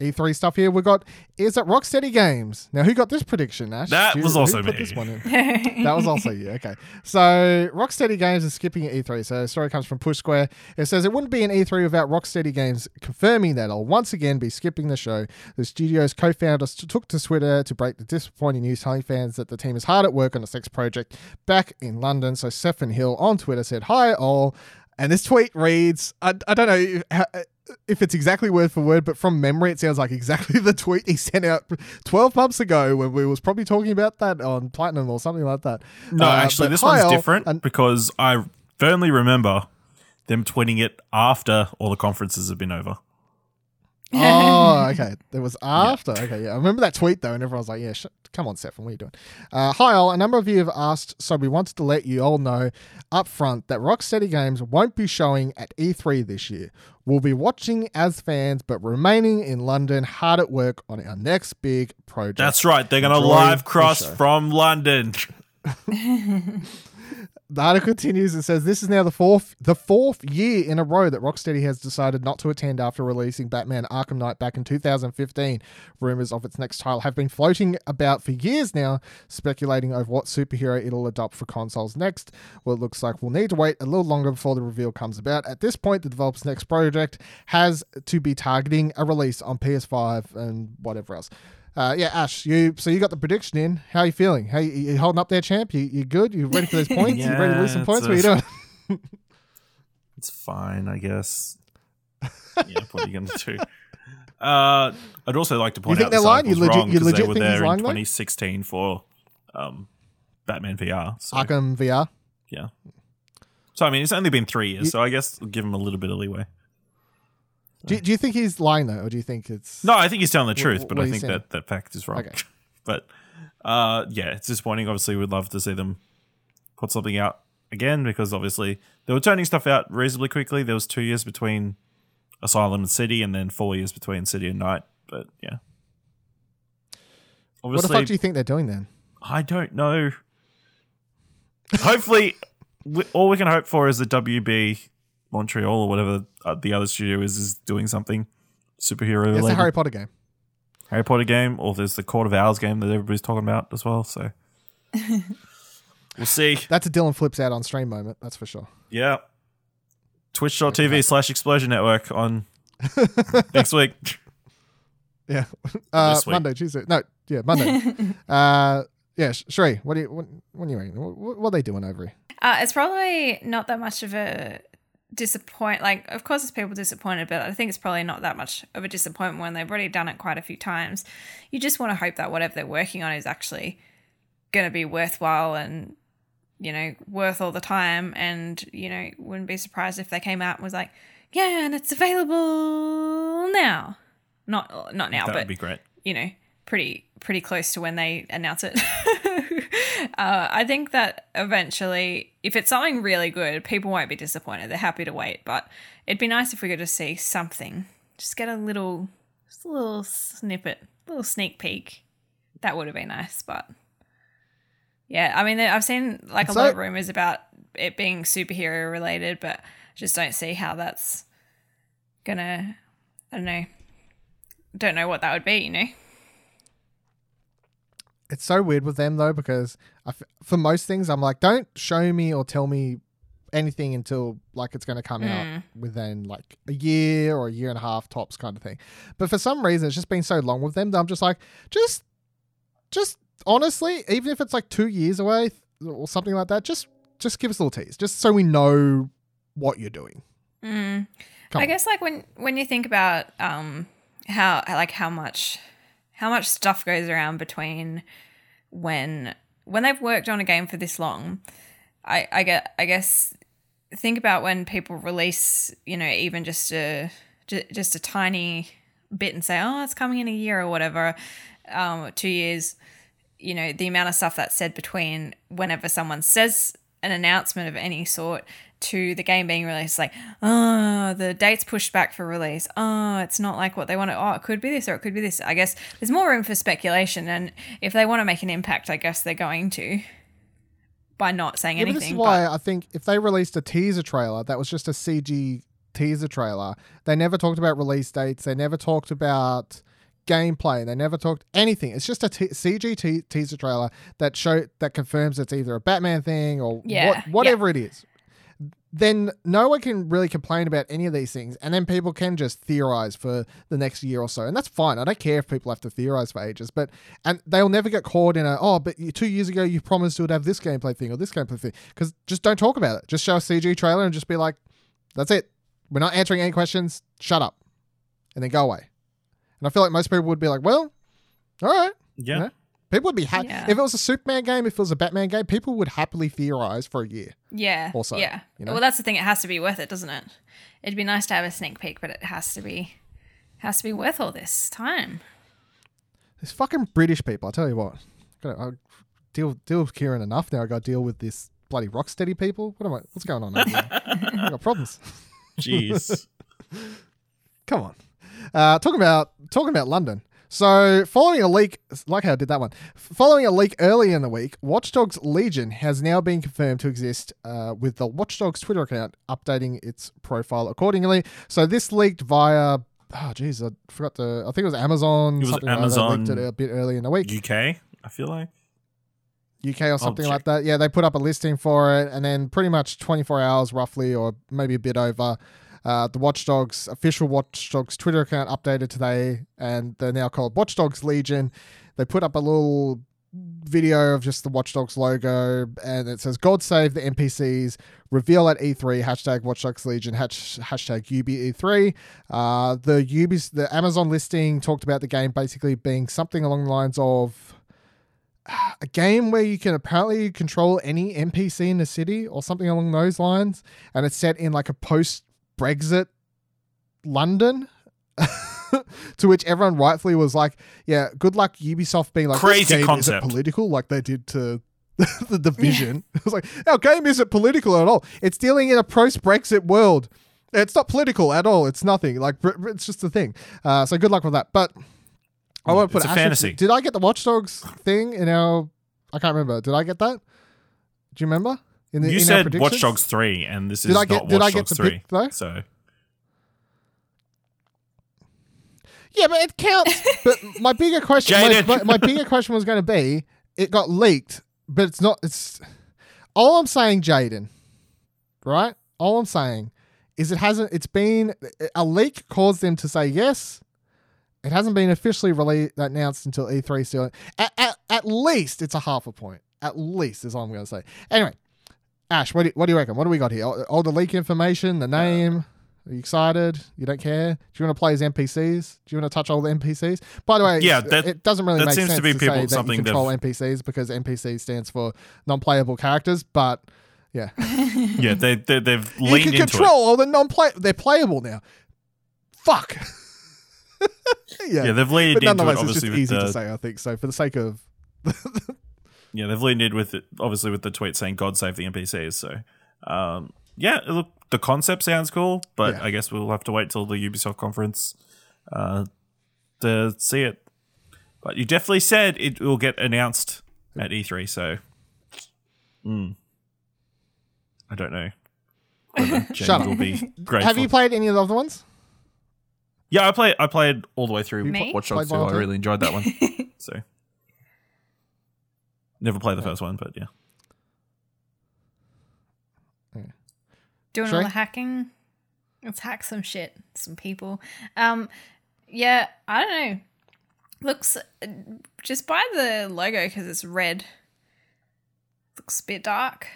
E3 stuff here. We've got is it Rocksteady Games? Now, who got this prediction, Ash? That Do you- was who also put me. This one in? that was also you. Okay. So Rocksteady Games is skipping E3. So the story comes from Push Square. It says it wouldn't be an E3 without Rocksteady Games confirming that it'll once again be skipping the show. The studio's co-founders took to Twitter to break the disappointing news, telling fans that the team is hard at work on a next project back in London. So Sefton Hill on Twitter said, "Hi all." And this tweet reads, I, I don't know how- if it's exactly word for word, but from memory, it sounds like exactly the tweet he sent out 12 months ago when we was probably talking about that on Platinum or something like that. No, Uh, actually, this one's different and- because I firmly remember them tweeting it after all the conferences have been over. Oh, okay. There was after. Okay, yeah. I remember that tweet though, and everyone was like, "Yeah, sh- come on, Sefton, what are you doing?" Uh, hi all. A number of you have asked, so we wanted to let you all know up front that Rocksteady Games won't be showing at E3 this year. We'll be watching as fans, but remaining in London, hard at work on our next big project. That's right. They're going to live cross from London. The article continues and says this is now the fourth the fourth year in a row that Rocksteady has decided not to attend after releasing Batman Arkham Knight back in 2015. Rumors of its next title have been floating about for years now, speculating over what superhero it'll adopt for consoles next. Well, it looks like we'll need to wait a little longer before the reveal comes about. At this point, the developer's next project has to be targeting a release on PS5 and whatever else. Uh, yeah, Ash, you so you got the prediction in. How are you feeling? How you, you holding up there, champ? You you good? You ready for those points? you ready to lose some points? it's What are you doing? It's fine, I guess. yeah, what are you going to do? Uh, I'd also like to point you think out they're lying? You article's legit- wrong you 'cause legit they were think there in lying, though? 2016 for um, Batman VR. So, Arkham VR. yeah. So, I mean, it's only been three years, You- so I guess we'll give him a little bit of leeway. Do, do you think he's lying though, or do you think it's No, I think he's telling the truth, but I think saying? that that fact is wrong. Okay. but uh, yeah, it's disappointing. Obviously, we'd love to see them put something out again because obviously they were turning stuff out reasonably quickly. There was two years between Asylum and City, and then four years between City and Knight. But yeah, obviously, what the fuck do you think they're doing then? I don't know. Hopefully, we, all we can hope for is that WB Montreal or whatever uh, the other studio is is doing something superhero It's related. a Harry Potter game. Harry Potter game, or there's the Court of Owls game that everybody's talking about as well. So we'll see. That's a Dylan flips out on stream moment. That's for sure. Yeah. Twitch.tv slash explosion network on next week. Yeah. Uh, week. Monday, Tuesday. No, yeah, Monday. uh, yeah, Sh- Shree, what do you what, what do you reckon? What, what are they doing over here? Uh, it's probably not that much of a disappoint like of course there's people disappointed but i think it's probably not that much of a disappointment when they've already done it quite a few times. You just want to hope that whatever they're working on is actually going to be worthwhile and you know worth all the time. And you know wouldn't be surprised if they came out and was like yeah and it's available now. Not not now that but would be great. you know pretty pretty close to when they announce it uh, i think that eventually if it's something really good people won't be disappointed. They're happy to wait but it'd be nice if we could just see something. Just get a little just a little snippet a little sneak peek. That would have been nice but yeah i mean i've seen like a So- lot of rumors about it being superhero related but I just don't see how that's gonna i don't know. Don't know what that would be you know it's so weird with them though because I f- for most things I'm like, don't show me or tell me anything until like it's going to come out within like a year or a year and a half tops kind of thing. But for some reason, it's just been so long with them that I'm just like, just, just honestly, even if it's like two years away or something like that, just, just give us a little tease, just so we know what you're doing. Mm. I on. guess like when when you think about um how like how much how much stuff goes around between when when they've worked on a game for this long, I I get I guess think about when people release you know even just a just a tiny bit and say oh it's coming in a year or whatever, um two years you know the amount of stuff that's said between whenever someone says an announcement of any sort to the game being released like oh the date's pushed back for release oh it's not like what they want to oh it could be this or it could be this i guess there's more room for speculation and if they want to make an impact i guess they're going to by not saying Yeah, but this is anything why I think if they released a teaser trailer that was just a CG teaser trailer, they never talked about release dates. They never talked about gameplay. They never talked anything. It's just a t- CG te- teaser trailer that show that confirms it's either a Batman thing or Yeah, what, whatever it is. Then no one can really complain about any of these things, and then people can just theorize for the next year or so, and that's fine. I don't care if people have to theorize for ages, but and they'll never get caught in a oh, but two years ago you promised you would have this gameplay thing or this gameplay thing, because just don't talk about it. Just show a CG trailer and just be like, that's it. We're not answering any questions. Shut up, and then go away. And I feel like most people would be like, well, all right. Yeah. Yeah. People would be happy Yeah. if it was a Superman game, if it was a Batman game. People would happily theorize for a year. yeah Also, yeah you know? well that's the thing it has to be worth it doesn't it it'd be nice to have a sneak peek but it has to be has to be worth all this time These fucking British people. I tell you what, gotta, I deal deal with Kieran enough now. I got to deal with this bloody rocksteady people. What am I? What's going on? Over here? I got problems. Jeez. Come on. Uh, talking about talking about London. So, following a leak, like how I did that one, following a leak early in the week, Watch Dogs Legion has now been confirmed to exist uh, with the Watch Dogs Twitter account updating its profile accordingly. So, this leaked via, oh, geez, I forgot to, I think it was Amazon. It was like Amazon that, leaked it a bit early in the week. UK, I feel like. UK or something like that. Yeah, they put up a listing for it, and then pretty much 24 hours roughly, or maybe a bit over. Uh, the Watch Dogs official Watch Dogs Twitter account updated today, and they're now called Watch Dogs Legion. They put up a little video of just the Watch Dogs logo, and it says "God save the NPCs." Reveal at E3 hashtag Watch Dogs Legion hash, hashtag UBE3. Uh, the Ubi's the Amazon listing talked about the game basically being something along the lines of a game where you can apparently control any NPC in the city or something along those lines, and it's set in like a post Brexit London. to which everyone rightfully was like, "Yeah, good luck Ubisoft being like Crazy concept. political like they did to the division." It was like our game isn't political at all. It's dealing in a post Brexit world. It's not political at all. It's nothing. Like it's just a thing. Uh, so good luck with that. But I want to put It's a fantasy. Did I get the Watch Dogs thing in our? I can't remember. Did I get that? Do you remember? In You in said Watch? Dogs 3, and this Did is I get- not did Watch I get Dogs 3. pick, though? So, Yeah, but it counts. but my bigger question, my, my, my bigger question was going to be, it got leaked, but it's not. It's all I'm saying, Jaden. Right? All I'm saying is it hasn't. It's been a leak caused them to say yes. It hasn't been officially released announced until E3 still. At, at, at least it's a half a point. At least is all I'm going to say. Anyway, Ash, what do, you, what do you reckon? What do we got here? All, all the leak information, the name. Are you excited? You don't care? Do you want to play as NPCs? Do you want to touch all the NPCs? By the way, Yeah, that- it doesn't really that make seems sense to be people- say that something you they've- control NPCs because NPC stands for non-playable characters. But yeah, Yeah, they, they they've you leaned can into control all the non-play. They're playable now. Fuck. yeah. Yeah, they've leaned but into it nonetheless, it's obviously just easy the to say. I think so. For the sake of yeah they've leaned in with it obviously with the tweet saying God save the NPCs. So um, yeah, look, the concept sounds cool, but Yeah. I guess we'll have to wait till the Ubisoft conference uh, to see it. But you definitely said it will get announced at E3, so mm. I don't know. whether James Shut up. be have you played any of the other ones? Yeah, I played. I played all the way through Me? Watch Dogs Played 2. I really enjoyed that one. so never played the first one, but yeah. doing Sherry? all the hacking. Let's hack some shit, some people. Um, yeah, I don't know. Looks just by the logo because it's red. Looks a bit dark.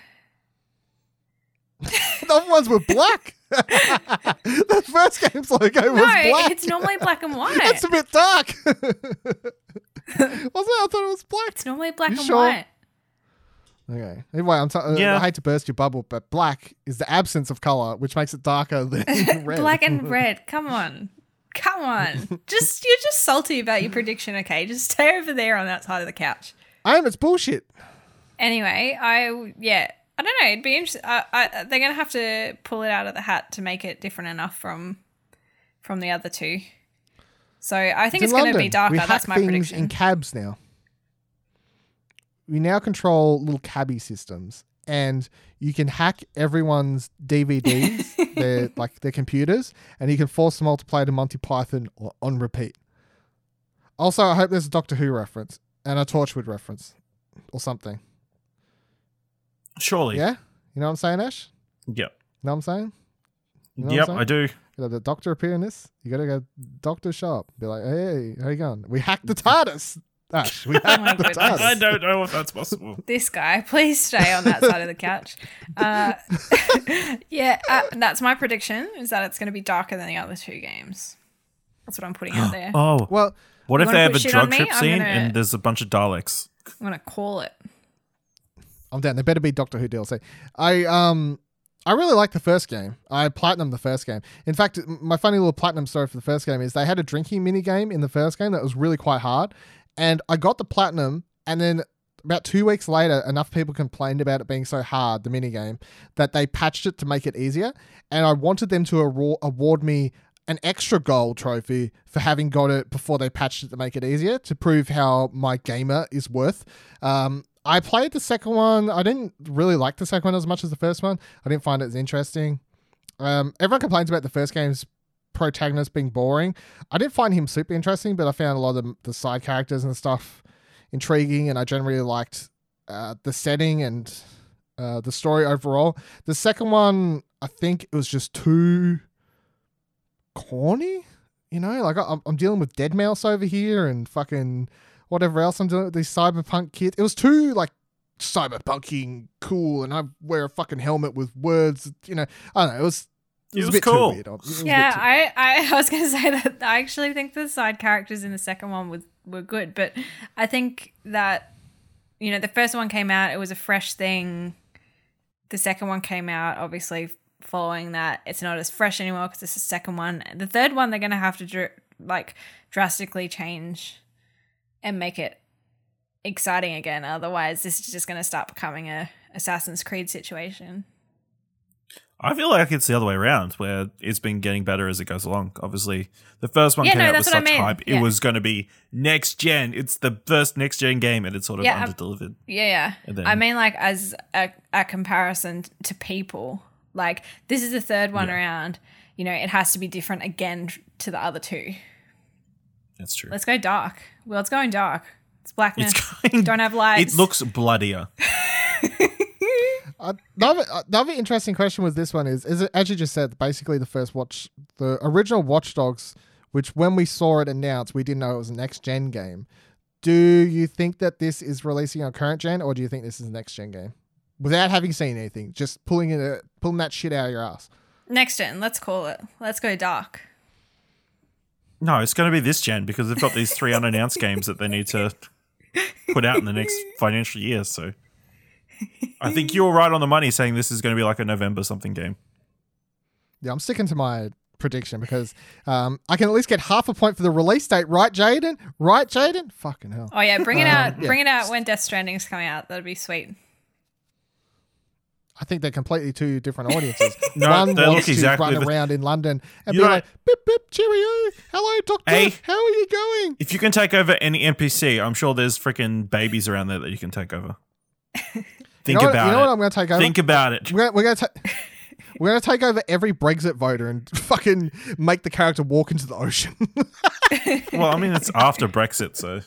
The other ones were black. the first game's logo was No, black. it's normally black and white. That's a bit dark. Wasn't it? I thought it was black. it's normally black You and sure? white. Okay. Anyway, I'm t- uh, Yeah. I hate to burst your bubble, but black is the absence of color, which makes it darker than red. Black and red. Come on. Come on. Just you're just salty about your prediction, okay? Just stay over there on that side of the couch. I am. It's bullshit. Anyway, I yeah, I don't know. It'd be interesting. I, I, they're gonna have to pull it out of the hat to make it different enough from from the other two. So I think it's, in going to London. be darker. We That's hack my things prediction. in cabs now. We now control little cabbie systems, and you can hack everyone's DVDs, their like their computers, and you can force them all to play to Monty Python or on repeat. Also, I hope there's a Doctor Who reference and a Torchwood reference or something. Surely. Yeah, you know what I'm saying, Ash? Yep. You know what I'm saying? You know yep, I'm I do. You know, the doctor appear in this. You gotta go doctor Sharp. Be like, hey, how you going? We hacked the TARDIS. Ash, we hacked Oh the goodness. TARDIS. I don't know if that's possible. this guy, please stay on that side of the couch. Uh, yeah, uh, that's my prediction. Is that it's going to be darker than the other two games. That's what I'm putting out there. Oh, Well, what if they have a drug trip I'm scene gonna- and there's a bunch of Daleks? I'm going to call it. I'm down. There better be Doctor Who DLC. I um I really liked the first game. I platinum the first game. In fact, my funny little platinum story for the first game is they had a drinking mini game in the first game that was really quite hard, and I got the platinum, and then about two weeks later, enough people complained about it being so hard, the mini game, that they patched it to make it easier, and I wanted them to award, me an extra gold trophy for having got it before they patched it to make it easier to prove how my gamer is worth. Um, I played the second one. I didn't really like the second one as much as the first one. I didn't find it as interesting. Um, everyone complains about the first game's protagonist being boring. I didn't find him super interesting, but I found a lot of the, side characters and stuff intriguing, and I generally liked uh, the setting and uh, the story overall. The second one, I think it was just too corny. You know, like I, I'm- I'm dealing with Deadmau5 over here and fucking whatever else I'm doing with these cyberpunk kids. It was too like cyberpunking cool, and I wear a fucking helmet with words. You know, I don't know. It was. It was, It a bit cool. too weird. It was a bit Yeah, too- I, I, I was going to say that I actually think the side characters in the second one were, were good, but I think that, you know, the first one came out, it was a fresh thing. The second one came out, obviously, following that, it's not as fresh anymore because it's the second one. The third one, they're going to have to, dr- like, drastically change and make it exciting again. Otherwise, this is just going to start becoming a Assassin's Creed situation. I feel like it's the other way around, where it's been getting better as it goes along. Obviously, the first one Yeah, came no, out with what I such mean. hype; Yeah. it was going to be next gen. It's the first next gen game, and it's sort of Yeah, I'm- underdelivered. Yeah, yeah. Then- I mean, like as a, a comparison to people, like this is the third one Yeah. around. You know, it has to be different again to the other two. That's true. Let's go dark. Well, it's going dark. It's blackness. It's going. Don't have lights. It looks bloodier. Uh, another, another interesting question with this one is, is it, as you just said, basically the first watch, the original Watch Dogs, which when we saw it announced, we didn't know it was a next gen game. Do you think that this is releasing on current gen, or do you think this is a next gen game? without having seen anything, just pulling it, uh, pulling that shit out of your ass. Next gen, let's call it. Let's go dark. No, it's going to be this gen because they've got these three unannounced games that they need to put out in the next financial year. So I think you're right on the money saying this is going to be like a November something game. Yeah, I'm sticking to my prediction because um, I can at least get half a point for the release date, right, Jaden? Right, Jaden? Fucking hell. Oh yeah, bring it Um, out. yeah. Bring it out when Death Stranding's coming out. That'd be sweet. I think they're completely two different audiences. No, One they look wants exactly to run the- around in London and You be like, "Bip bip, cheerio, hello doctor, Hey. how are you going?" If you can take over any NPC, I'm sure there's freaking babies around there that you can take over. Think You know, what, about you know it. what I'm going to take over? Think about it. we're we're going to ta- we're going to take over every Brexit voter and fucking make the character walk into the ocean. Well, I mean, it's after Brexit, so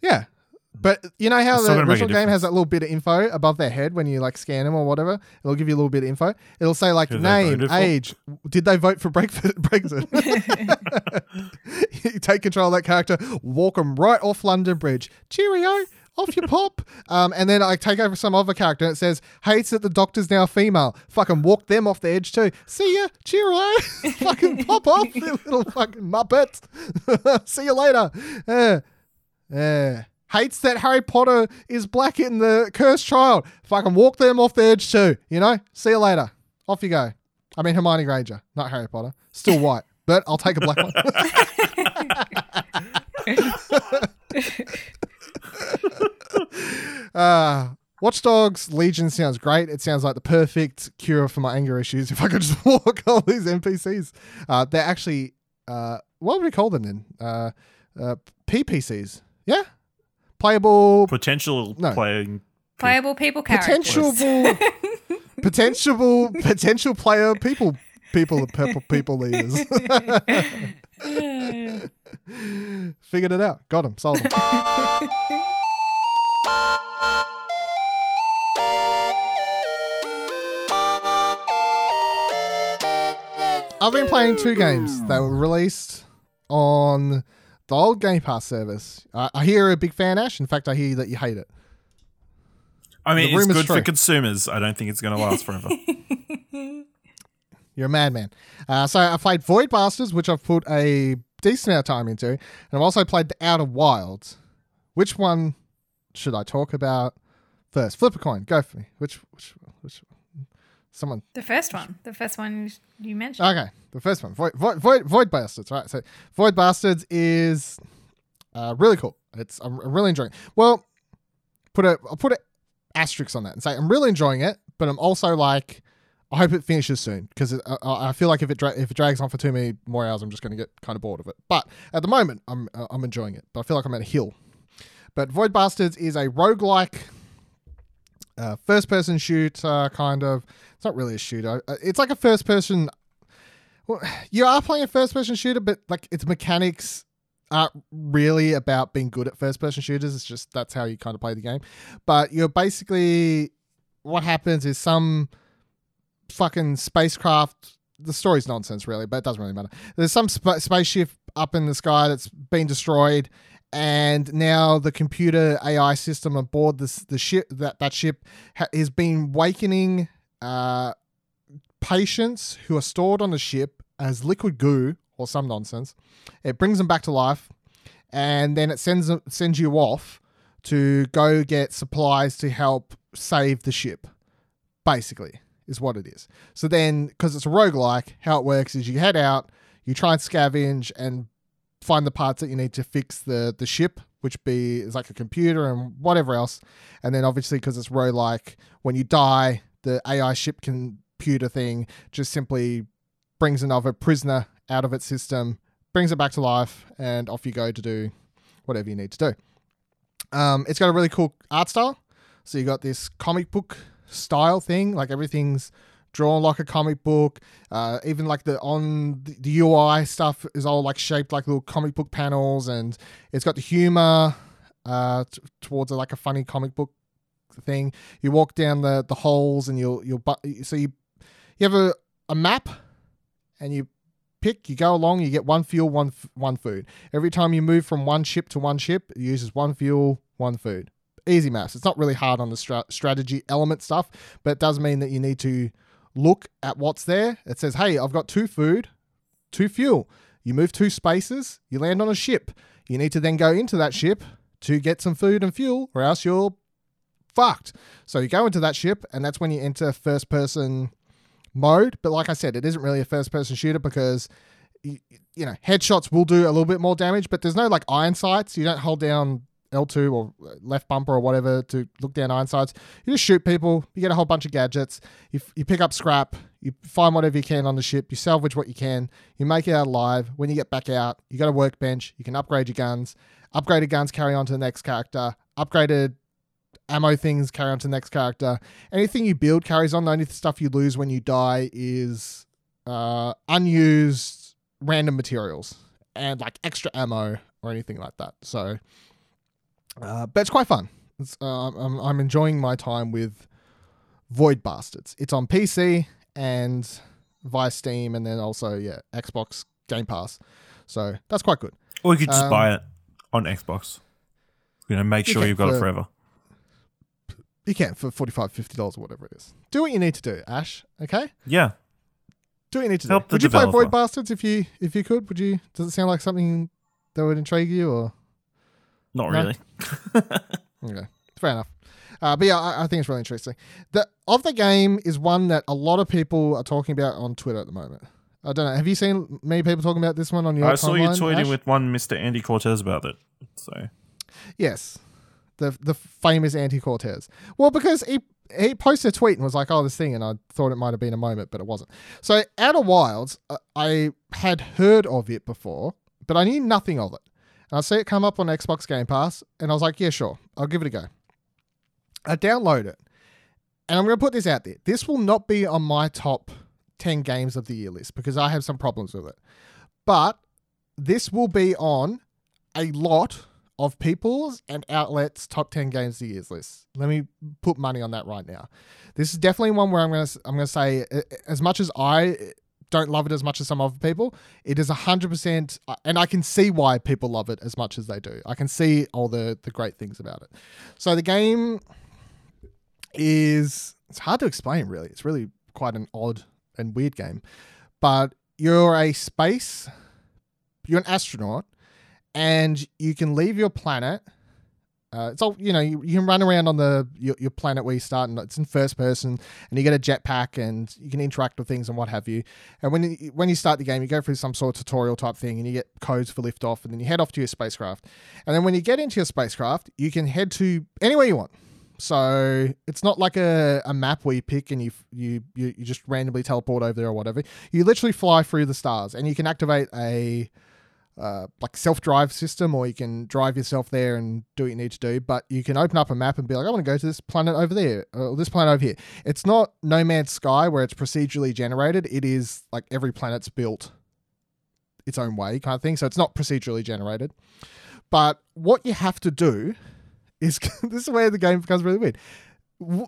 yeah. But you know how It's the gonna make a original game has that little bit of info above their head when you like scan them or whatever? It'll give you a little bit of info. It'll say like Who name, age. Did they vote for Brexit? Brexit? you take control of that character, walk them right off London Bridge. Cheerio, off your pop. Um, and then I take over some other character and it says, hates that the doctor's now female. Fucking walk them off the edge too. See ya, cheerio. fucking pop off, you little fucking muppet. See you later. Yeah. Yeah. Hates that Harry Potter is black in the cursed child. Fucking walk them off the edge too. You know? See you later. Off you go. I mean Hermione Granger, not Harry Potter. Still white, but I'll take a black one. uh, Watch Dogs Legion sounds great. It sounds like the perfect cure for my anger issues if I could just walk all these NPCs. Uh, they're actually, uh, what would we call them then? Uh, uh, PPCs. Yeah? Playable, potential No. playing. Playable people characters. potential, potential, potential player people, people, the people, people leaders. Figured it out. Got him. Sold him. I've been playing two games that were released on the old Game Pass service. I, I hear you're a big fan, Ash. In fact, I hear that you hate it. I mean, The it's rumor's good for consumers. I don't think it's going to last forever. You're a madman. Uh, so I played Void Bastards, which I've put a decent amount of time into, and I've also played The Outer Wilds. Which one should I talk about first? Flip a coin. Go for me. Which which which? Someone. The first one. The first one you mentioned. Okay, the first one. Void Void Void, Void Bastards. Right. So Void Bastards is uh, really cool. It's I'm, I'm really enjoying. It. Well, put a I'll put a asterisk on that and say I'm really enjoying it, but I'm also like. I hope it finishes soon because I, I I feel like if it dra- if it drags on for too many more hours, I'm just going to get kind of bored of it. But at the moment, I'm uh, I'm enjoying it. But I feel like I'm at a hill. But Void Bastards is a roguelike uh, first person shooter kind of. It's not really a shooter. Uh, It's like a first person. Well, you are playing a first person shooter, but like its mechanics aren't really about being good at first person shooters. It's just that's how you kind of play the game. But you're basically what happens is some fucking spacecraft. The story's nonsense, really, but it doesn't really matter. There's some sp- spaceship up in the sky that's been destroyed, and now the computer AI system aboard this the ship that that ship ha- has been wakening uh, patients who are stored on the ship as liquid goo or some nonsense. It brings them back to life, and then it sends sends you off to go get supplies to help save the ship. Basically, is what it is. So then, because it's a roguelike, how it works is you head out, you try and scavenge and find the parts that you need to fix the the ship, which be is like a computer and whatever else. And then obviously because it's roguelike, when you die, the AI ship computer thing just simply brings another prisoner out of its system, brings it back to life, and off you go to do whatever you need to do. Um, it's got a really cool art style. So you got this comic book style thing, like everything's drawn like a comic book. Uh, even like the on the, UI stuff is all like shaped like little comic book panels, and it's got the humor uh, t- towards like a funny comic book thing. You walk down the the holes, and you'll you'll bu- so you you have a, a map, and you pick. You go along. You get one fuel, one f- one food. Every time you move from one ship to one ship, it uses one fuel, one food. easy maths. It's not really hard on the stra- strategy element stuff, but it does mean that you need to look at what's there. It says, hey, I've got two food, two fuel. You move two spaces, you land on a ship. You need to then go into that ship to get some food and fuel, or else you're fucked. So you go into that ship, and that's when you enter first person mode. But like I said, it isn't really a first person shooter because you, know headshots will do a little bit more damage, but there's no like iron sights. You don't hold down L2 or left bumper or whatever to look down sights. You just shoot people. You get a whole bunch of gadgets. You, you pick up scrap. You find whatever you can on the ship. You salvage what you can. You make it out alive. When you get back out, you got a workbench. You can upgrade your guns. Upgraded guns carry on to the next character. Upgraded ammo things carry on to the next character. Anything you build carries on. The only stuff you lose when you die is uh, unused random materials and like extra ammo or anything like that. So, uh, but it's quite fun. It's, uh, I'm, I'm enjoying my time with Void Bastards. It's on PC and via Steam, and then also yeah Xbox Game Pass. So that's quite good. Or you could just Um, buy it on Xbox. You know, make sure can you've got it forever. You can for 45 dollars or whatever it is. Do what you need to do, Ash. Okay. Yeah. Do what you need to Help do. Would you play. Void Bastards if you if you could? Would you? Does it sound like something that would intrigue you or? Not No. really. Okay, fair enough. Uh, but yeah, I, I think it's really interesting. The of the game is one that a lot of people are talking about on Twitter at the moment. I don't know. Have you seen many people talking about this one on your? I saw you tweeting Ash? with one Mr. Andy Cortez about it. So Yes, the the famous Andy Cortez. Well, because he he posted a tweet and was like, "Oh, this thing," and I thought it might have been a moment, but it wasn't. So, Outer Wilds, uh, I had heard of it before, but I knew nothing of it. And I see it come up on Xbox Game Pass, and I was like, "Yeah, sure, I'll give it a go." I download it, and I'm going to put this out there. This will not be on my top ten games of the year list because I have some problems with it, but this will be on a lot of people's and outlets top 10 games of the years list. Let me put money on that right now. This is definitely one where I'm going to I'm going to say as much as I don't love it as much as some other people, it is 100% uh, and I can see why people love it as much as they do. I can see all the the great things about it. So the game is it's hard to explain really. It's really quite an odd and weird game. But you're a space you're an astronaut and you can leave your planet. Uh, it's all you know. You, you can run around on the your, your planet where you start, and it's in first person, and you get a jetpack, and you can interact with things and what have you. And when you, when you start the game, you go through some sort of tutorial type thing, and you get codes for liftoff, and then you head off to your spacecraft. And then when you get into your spacecraft, you can head to anywhere you want. So it's not like a, a map where you pick and you, you you you just randomly teleport over there or whatever. You literally fly through the stars, and you can activate a uh, like self-drive system or you can drive yourself there and do what you need to do but you can open up a map and be like i want to go to this planet over there or this planet over here. It's not no man's sky where it's procedurally generated. It is like every planet's built its own way kind of thing so it's not procedurally generated. But what you have to do is this is where the game becomes really weird.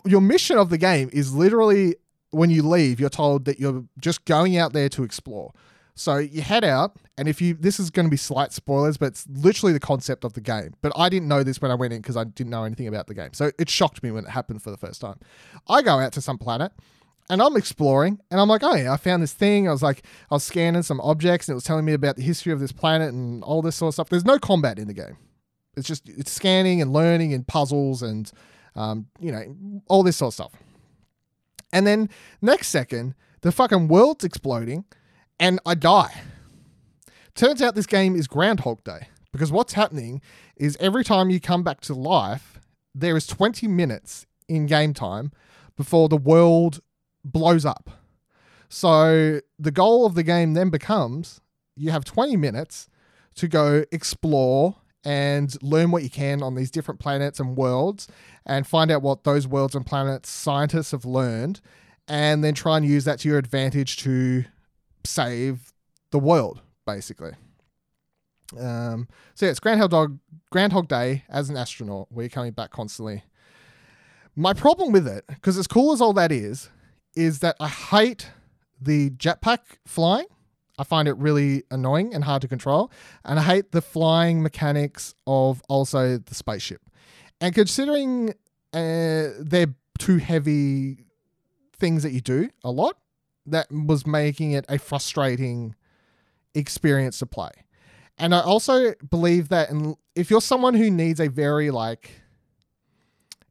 Your mission of the game is literally when you leave you're told that you're just going out there to explore so you head out, and if you, this is going to be slight spoilers, but it's literally the concept of the game. But I didn't know this when I went in because I didn't know anything about the game. So it shocked me when it happened for the first time. I go out to some planet, and I'm exploring, and I'm like, oh yeah, I found this thing. I was like, I was scanning some objects, and it was telling me about the history of this planet and all this sort of stuff. There's no combat in the game. It's just it's scanning and learning and puzzles and um, you know all this sort of stuff. And then next second, the fucking world's exploding and I die. Turns out this game is Groundhog Day because what's happening is every time you come back to life, there is 20 minutes in game time before the world blows up. So the goal of the game then becomes you have 20 minutes to go explore and learn what you can on these different planets and worlds and find out what those worlds and planets scientists have learned and then try and use that to your advantage to save the world, basically. Um, so yeah, it's Groundhog Dog, Groundhog Day as an astronaut, where you're coming back constantly. My problem with it, because as cool as all that is, is that I hate the jetpack flying. I find it really annoying and hard to control, and I hate the flying mechanics of also the spaceship. And considering uh, they're two heavy things that you do a lot, that was making it a frustrating experience to play. And I also believe that in, if you're someone who needs a very like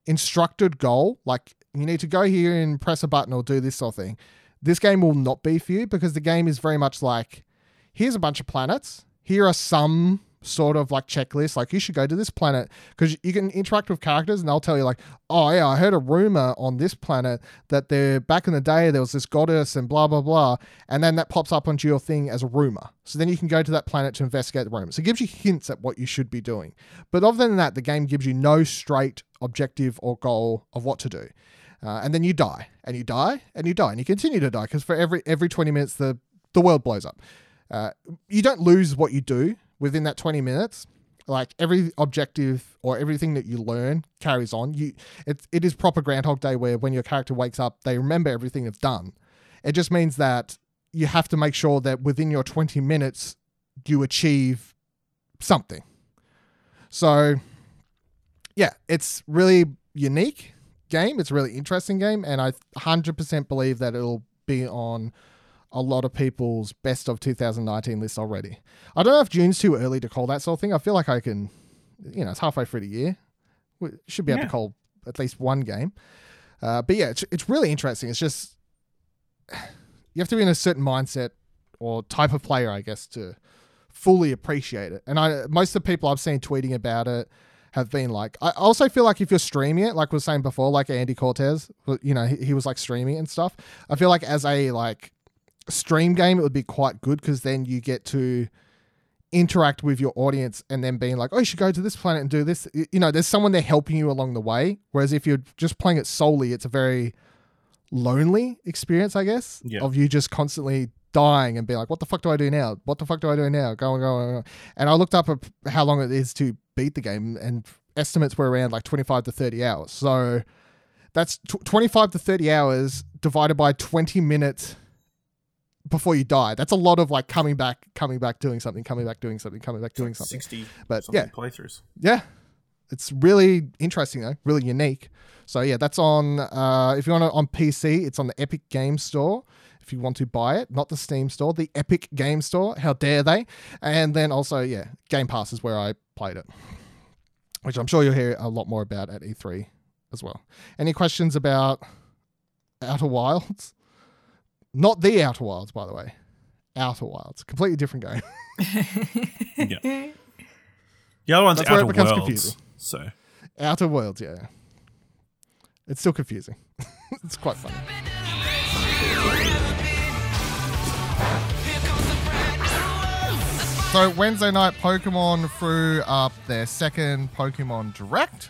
instructed goal, like you need to go here and press a button or do this sort of thing, this game will not be for you because the game is very much like here's a bunch of planets, here are some sort of like checklist like you should go to this planet because you can interact with characters and they'll tell you like oh yeah i heard a rumor on this planet that there back in the day there was this goddess and blah blah blah and then that pops up onto your thing as a rumor. So then you can go to that planet to investigate the rumor so it gives you hints at what you should be doing. But other than that the game gives you no straight objective or goal of what to do. Uh, and then you die and you die and you die and you continue to die because for every every 20 minutes the the world blows up. Uh, you don't lose what you do within that 20 minutes like every objective or everything that you learn carries on. You it, it is proper groundhog day where when your character wakes up they remember everything they've done. It just means that you have to make sure that within your 20 minutes you achieve something. So yeah it's really unique game. It's a really interesting game and i 100% believe that it'll be on a lot of people's best of 2019 list already. I don't know if June's too early to call that sort of thing. I feel like I can, you know, it's halfway through the year. We should be able Yeah. to call at least one game. Uh, but yeah, it's, it's really interesting. It's just, you have to be in a certain mindset or type of player, I guess, to fully appreciate it. And I, most of the people I've seen tweeting about it have been like, I also feel like if you're streaming it, like we were saying before, like Andy Cortez, you know, he, he was like streaming and stuff. I feel like as a like stream game, it would be quite good because then you get to interact with your audience and then being like, oh, you should go to this planet and do this. You know, there's someone there helping you along the way. Whereas if you're just playing it solely, it's a very lonely experience, I guess, Yeah. of you just constantly dying and being like, what the fuck do I do now? What the fuck do I do now? Going, going, going. And I looked up how long it is to beat the game and estimates were around like 25 to 30 hours. So that's tw 25 to 30 hours divided by 20 minutes before you die. That's a lot of like coming back, coming back, doing something, coming back, doing something, coming back, doing something. 60 But something yeah, playthroughs. yeah, it's really interesting though, really unique. So yeah, that's on. Uh, if you want it on PC, it's on the Epic Game Store. If you want to buy it, not the Steam Store, the Epic Game Store. How dare they? And then also, yeah, Game Pass is where I played it, which I'm sure you'll hear a lot more about at E3 as well. Any questions about Outer Wilds? Not the Outer Wilds, by the way. Outer Wilds, completely different game. Yeah. The other one's That's where it Outer becomes Worlds. confusing. So Outer Worlds, yeah. It's still confusing. it's quite funny. So Wednesday night, Pokemon threw up their second Pokemon Direct.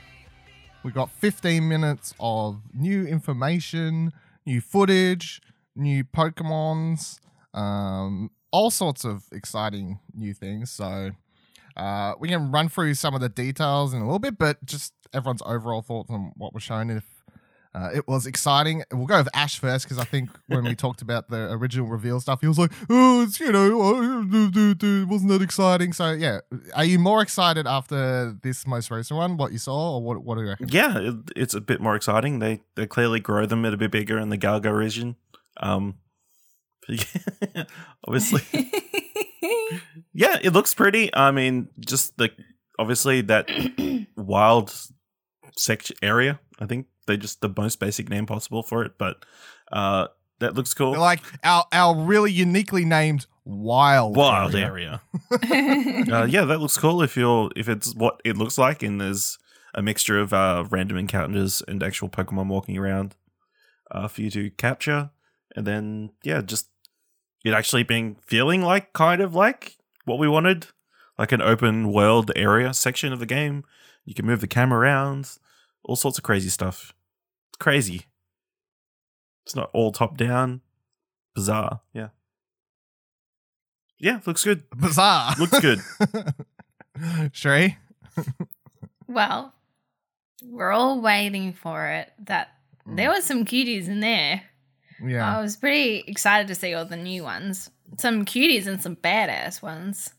We got 15 minutes of new information, new footage, new Pokemons, um, all sorts of exciting new things. So uh, we can run through some of the details in a little bit, but just everyone's overall thoughts on what was shown. If uh, it was exciting, we'll go with Ash first because I think when we talked about the original reveal stuff, he was like, "Oh, it's you know, oh, do, do, wasn't that exciting?" So yeah, are you more excited after this most recent one, what you saw, or what? What do you reckon? yeah, it, it's a bit more exciting. They they clearly grow them a bit bigger in the Galar region. Um, obviously, yeah, it looks pretty. I mean, just the obviously that wild section area. I think they just the most basic name possible for it, but uh, that looks cool. Like our our really uniquely named wild Wild area. area. uh, yeah, that looks cool. If you're if it's what it looks like, and there's a mixture of uh, random encounters and actual Pokemon walking around uh, for you to capture, and then yeah, just it actually being feeling like kind of like what we wanted, like an open world area section of the game. You can move the camera around, all sorts of crazy stuff. It's crazy. It's not all top down. Bizarre. Yeah. Yeah, looks good. Bizarre. Looks good. Shrey? well, we're all waiting for it. That hmm. there was some cuties in there. Yeah. I was pretty excited to see all the new ones. Some cuties and some badass ones.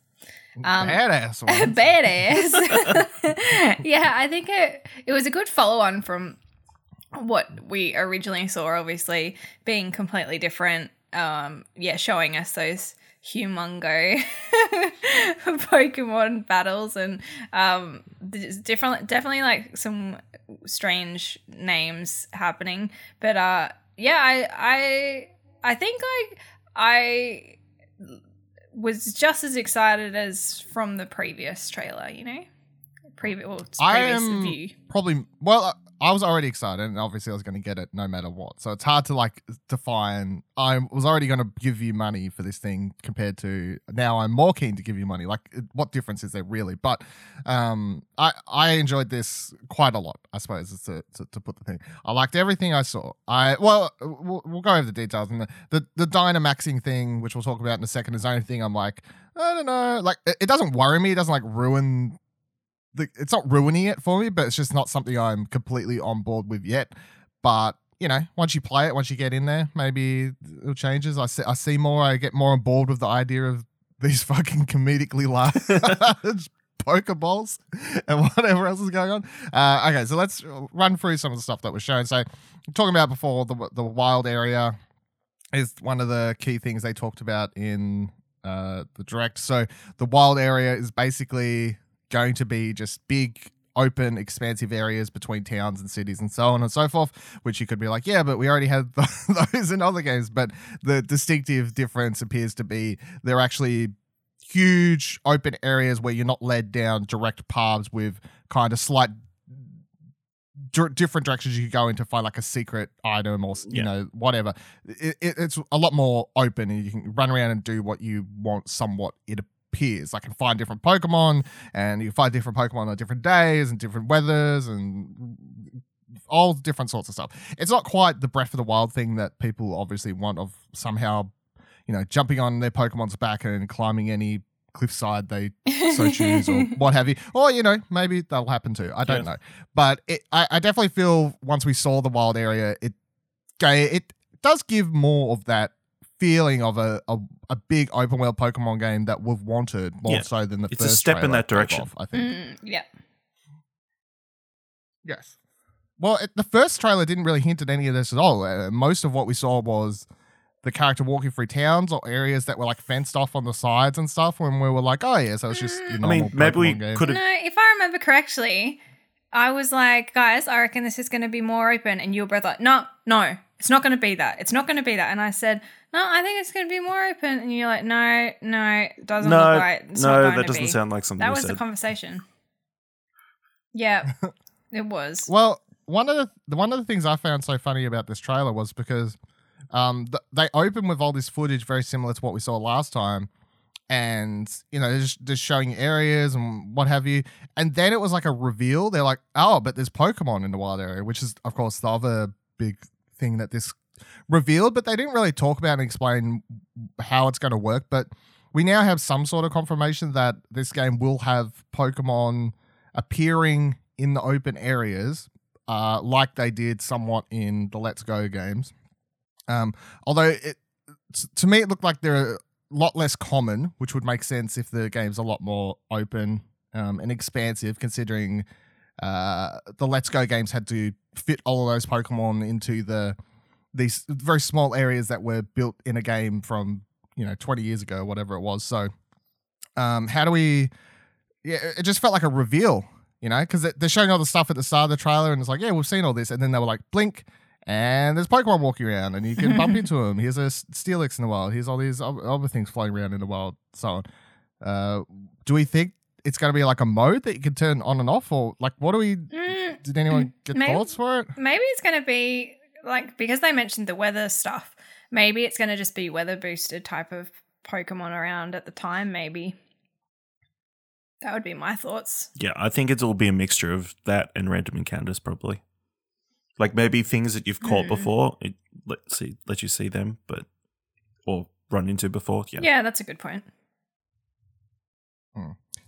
Um, Badass one. badass. yeah, I think it it was a good follow on from what we originally saw. Obviously, being completely different. Um, yeah, showing us those humongo Pokemon battles and um, different, definitely like some strange names happening. But uh, yeah, I I I think like I was just as excited as from the previous trailer. You know, previous well, it's I previous am view. probably well. I- was already excited, and obviously I was going to get it no matter what. So it's hard to like define. I was already going to give you money for this thing compared to now. I'm more keen to give you money. Like, what difference is there really? But um, I I enjoyed this quite a lot. I suppose to, to, to put the thing. I liked everything I saw. I well, we'll, we'll go over the details and the the, the Dynamaxing thing, which we'll talk about in a second, is the only thing I'm like, I don't know. Like, it, it doesn't worry me. It doesn't like ruin the, it's not ruining it for me, but it's just not something I'm completely on board with yet. But you know, once you play it, once you get in there, maybe it changes. I see, I see more. I get more on board with the idea of these fucking comedically large Pokeballs and whatever else is going on. Uh, okay, so let's run through some of the stuff that was shown. So, talking about before the the wild area is one of the key things they talked about in uh, the direct. So, the wild area is basically going to be just big open expansive areas between towns and cities and so on and so forth which you could be like yeah but we already had those in other games but the distinctive difference appears to be they're actually huge open areas where you're not led down direct paths with kind of slight dir- different directions you could go in to find like a secret item or you Yeah. know whatever it, it, it's a lot more open and you can run around and do what you want somewhat it appears like can find different pokemon and you find different pokemon on different days and different weathers and all different sorts of stuff it's not quite the breath of the wild thing that people obviously want of somehow you know jumping on their pokemon's back and climbing any cliffside they so choose or what have you. Or, you know, maybe that'll happen too. I don't Yeah. know. But it, I, I definitely feel once we saw the wild area, it it does give more of that feeling of a, a, a big open world Pokemon game that we've wanted more Yeah. so than the It's a step in that direction. off, I think. Mm, yeah. Yes. Well, it, the first trailer didn't really hint at any of this at all. Uh, most of what we saw was the character walking through towns or areas that were like fenced off on the sides and stuff. When we were like, oh yeah, so it's just. Your I normal mean, maybe we Pokemon game. could have. No, if I remember correctly, I was like, guys, I reckon this is going to be more open. And you were both like, no, no, it's not going to be that. It's not going to be that. And I said, no, I think it's going to be more open. And you're like, no, no, it doesn't No, look right. It's no, that doesn't be. sound like something That we was the conversation. Yeah, it was. Well, one of the, the one of the things I found so funny about this trailer was because um th- they open with all this footage very similar to what we saw last time, and you know just, just showing areas and what have you, and then it was like a reveal. They're like, oh, but there's Pokemon in the wild area, which is of course the other big thing that this revealed, but they didn't really talk about and explain how it's going to work. But we now have some sort of confirmation that this game will have Pokemon appearing in the open areas, uh, like they did somewhat in the Let's Go games. Um, although it, to me, it looked like they're a lot less common, which would make sense if the game's a lot more open um, and expansive, considering uh, the Let's Go games had to fit all of those Pokemon into the these very small areas that were built in a game from you know 20 years ago, whatever it was. So, um, how do we? Yeah, it just felt like a reveal, you know, because they're showing all the stuff at the start of the trailer, and it's like, yeah, we've seen all this, and then they were like, blink, and there's Pokemon walking around, and you can bump into them. Here's a Steelix in the wild. Here's all these other things flying around in the wild. So on. Uh, do we think it's going to be like a mode that you can turn on and off, or like what do we? Mm, Did anyone get Maybe- thoughts for it? maybe it's going to be like because they mentioned the weather stuff. Maybe it's going to just be weather boosted type of Pokemon around at the time. Maybe that would be my thoughts. Yeah, I think it'll be a mixture of that and random encounters, probably. Like maybe things that you've caught Hmm. before, it let see let you see them, but or run into before. Yeah, Yeah, that's a good point.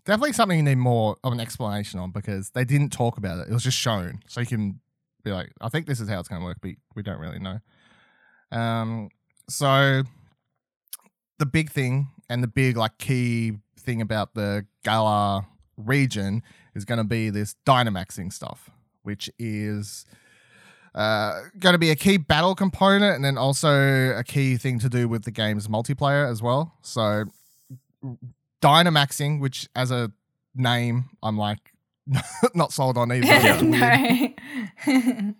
Definitely something you need more of an explanation on because they didn't talk about it. It was just shown, so you can be like, "I think this is how it's going to work," but we don't really know. Um, so the big thing and the big like key thing about the Galar region is going to be this Dynamaxing stuff, which is uh, going to be a key battle component and then also a key thing to do with the game's multiplayer as well. So, Dynamaxing, which as a name, I'm like not sold on either. It's no.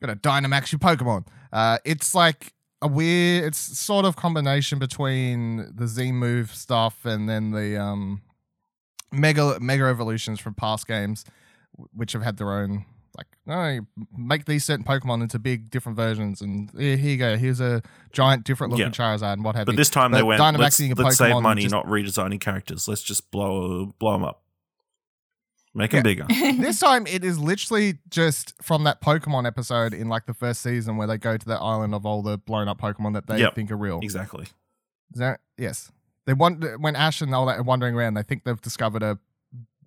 Gonna Dynamax your Pokemon. Uh, it's like a weird, it's sort of combination between the Z move stuff and then the um, mega mega evolutions from past games, which have had their own like no, make these certain Pokemon into big different versions, and here, here you go. Here's a giant different looking Yeah. Charizard and what have But you. But this time they But went, let's, Dynamaxing a let's save money, just- not redesigning characters. Let's just blow blow them up. Make Yeah. them bigger. this time it is literally just from that Pokemon episode in like the first season where they go to that island of all the blown up Pokemon that they Yep. think are real. exactly. Is that yes? They want when Ash and all that are wandering around, they think they've discovered a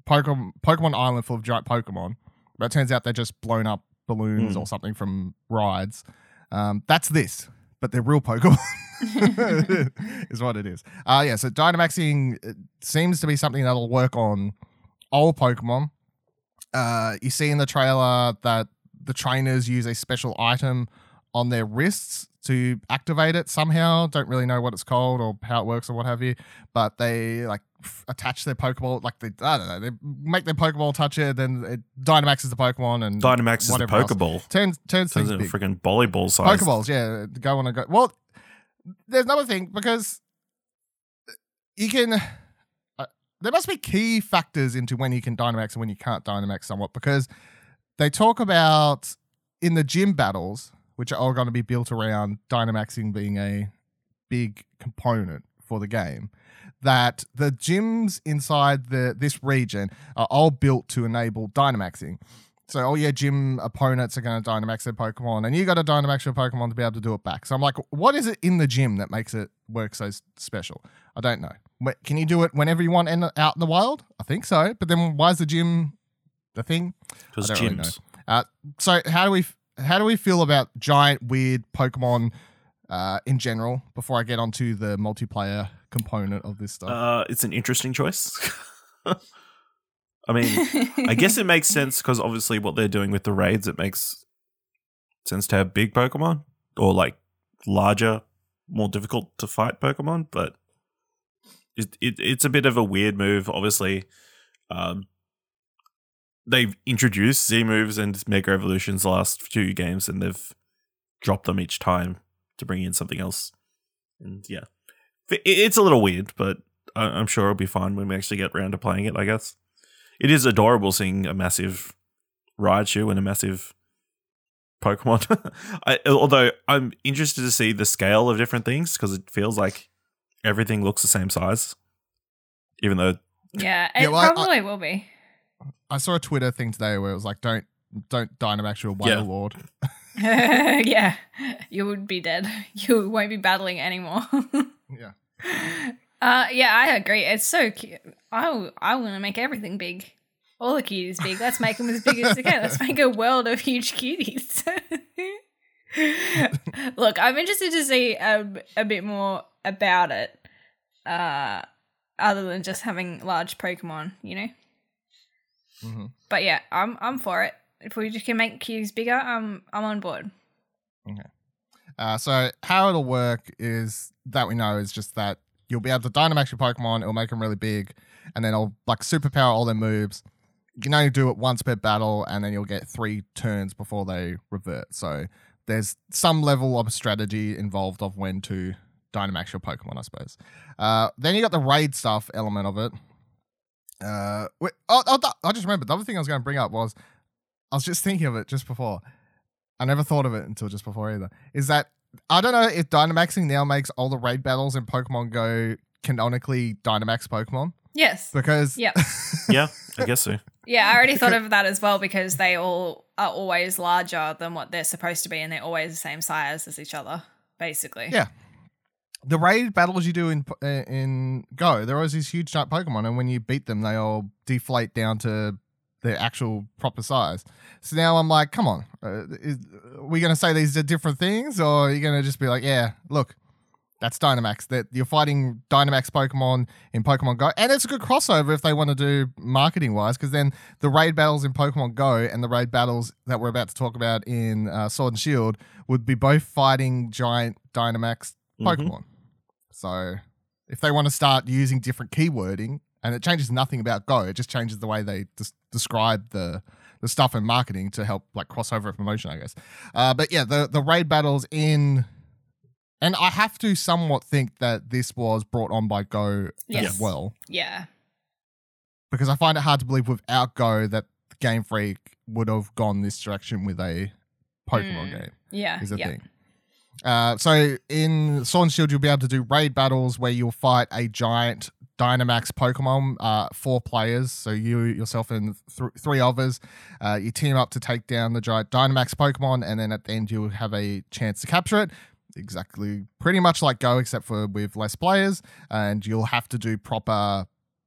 Pokemon Pokemon island full of giant Pokemon, but it turns out they're just blown up balloons Hmm. or something from rides. Um, that's this, but they're real Pokemon. is what it is. Uh yeah. So Dynamaxing uh, seems to be something that'll work on all Pokemon. Uh, you see in the trailer that the trainers use a special item on their wrists to activate it somehow. Don't really know what it's called or how it works or what have you. But they like f- attach their Pokeball, like they I don't know, they make their Pokeball touch it, then it Dynamaxes the Pokemon and Dynamax is the whatever else. Pokeball. turns turns Turns into freaking volleyball size. Pokeballs, yeah, go on and go. Well, there's another thing because you can. There must be key factors into when you can Dynamax and when you can't Dynamax somewhat because they talk about in the gym battles, which are all going to be built around Dynamaxing being a big component for the game. That the gyms inside the this region are all built to enable Dynamaxing. So oh all your gym opponents are going to Dynamax their Pokemon, and you got to Dynamax your Pokemon to be able to do it back. So I'm like, what is it in the gym that makes it work so special? I don't know. Wh- Can you do it whenever you want in, out in the wild? I think so. But then why is the gym the thing? Because I don't really gyms. Uh, so how do we how do we feel about giant weird Pokemon uh, in general? Before I get onto the multiplayer component of this stuff. Uh, it's an interesting choice. I mean, I guess it makes sense because obviously what they're doing with the raids, it makes sense to have big Pokemon or like larger, more difficult to fight Pokemon. But it, it it's a bit of a weird move. Obviously, um, they've introduced Z moves and Mega Evolutions the last few games, and they've dropped them each time to bring in something else. And yeah, it- it's a little weird, but I- I'm sure it'll be fine when we actually get around to playing it. I guess it is adorable seeing a massive Raichu and a massive Pokemon. I, although I'm interested to see the scale of different things because it feels like everything looks the same size, even though yeah, it Yeah, well, I- I- probably will be. I saw a Twitter thing today where it was like, "Don't don't Dynamax your Yeah. Wailord." yeah, you would be dead. You won't be battling anymore. yeah. Uh, yeah, I agree. It's so cute. I I want to make everything big. All the cuties big. Let's make them as big as they can. Let's make a world of huge cuties. Look, I'm interested to see a, a bit more about it. Uh, other than just having large Pokemon, you know. hmm But yeah, I'm I'm for it. If we just can make cubes bigger, I'm I'm on board. Okay. Uh, so how it'll work is that we know is just that you'll be able to Dynamax your Pokemon. It'll make them really big, and then it'll like superpower all their moves. You can only do it once per battle, and then you'll get three turns before they revert. So there's some level of strategy involved of when to Dynamax your Pokemon, I suppose. Uh, then you got the raid stuff element of it. Uh, wait, oh, oh, I just remembered the other thing I was going to bring up was I was just thinking of it just before. I never thought of it until just before either. Is that I don't know if Dynamaxing now makes all the raid battles in Pokemon Go canonically Dynamax Pokemon Yes. because Yep. yeah, I guess so. Yeah, I already thought of that as well because they all are always larger than what they're supposed to be, and they're always the same size as each other, basically. Yeah. The raid battles you do in uh, in Go, there are always these huge giant Pokemon, and when you beat them, they all deflate down to their actual proper size. So now I'm like, come on, uh, is, are we going to say these are different things, or are you going to just be like, yeah, look, That's Dynamax. That you're fighting Dynamax Pokemon in Pokemon Go, and it's a good crossover if they want to do marketing wise, because then the raid battles in Pokemon Go and the raid battles that we're about to talk about in uh, Sword and Shield would be both fighting giant Dynamax Mhm. Pokemon. So if they want to start using different keywording, and it changes nothing about Go, it just changes the way they des- describe the the stuff in marketing to help like crossover promotion, I guess. Uh, but yeah, the the raid battles in, and I have to somewhat think that this was brought on by Go Yes. as well, Yeah. because I find it hard to believe without Go that Game Freak would have gone this direction with a Pokemon Mm. game Yeah. is a yeah. thing. Uh, so in Sword and Shield, you'll be able to do raid battles where you'll fight a giant Dynamax Pokemon, uh, four players. So you yourself and th- three others, uh, you team up to take down the giant Dynamax Pokemon, and then at the end you'll have a chance to capture it. Exactly, pretty much like Go, except for with less players, and you'll have to do proper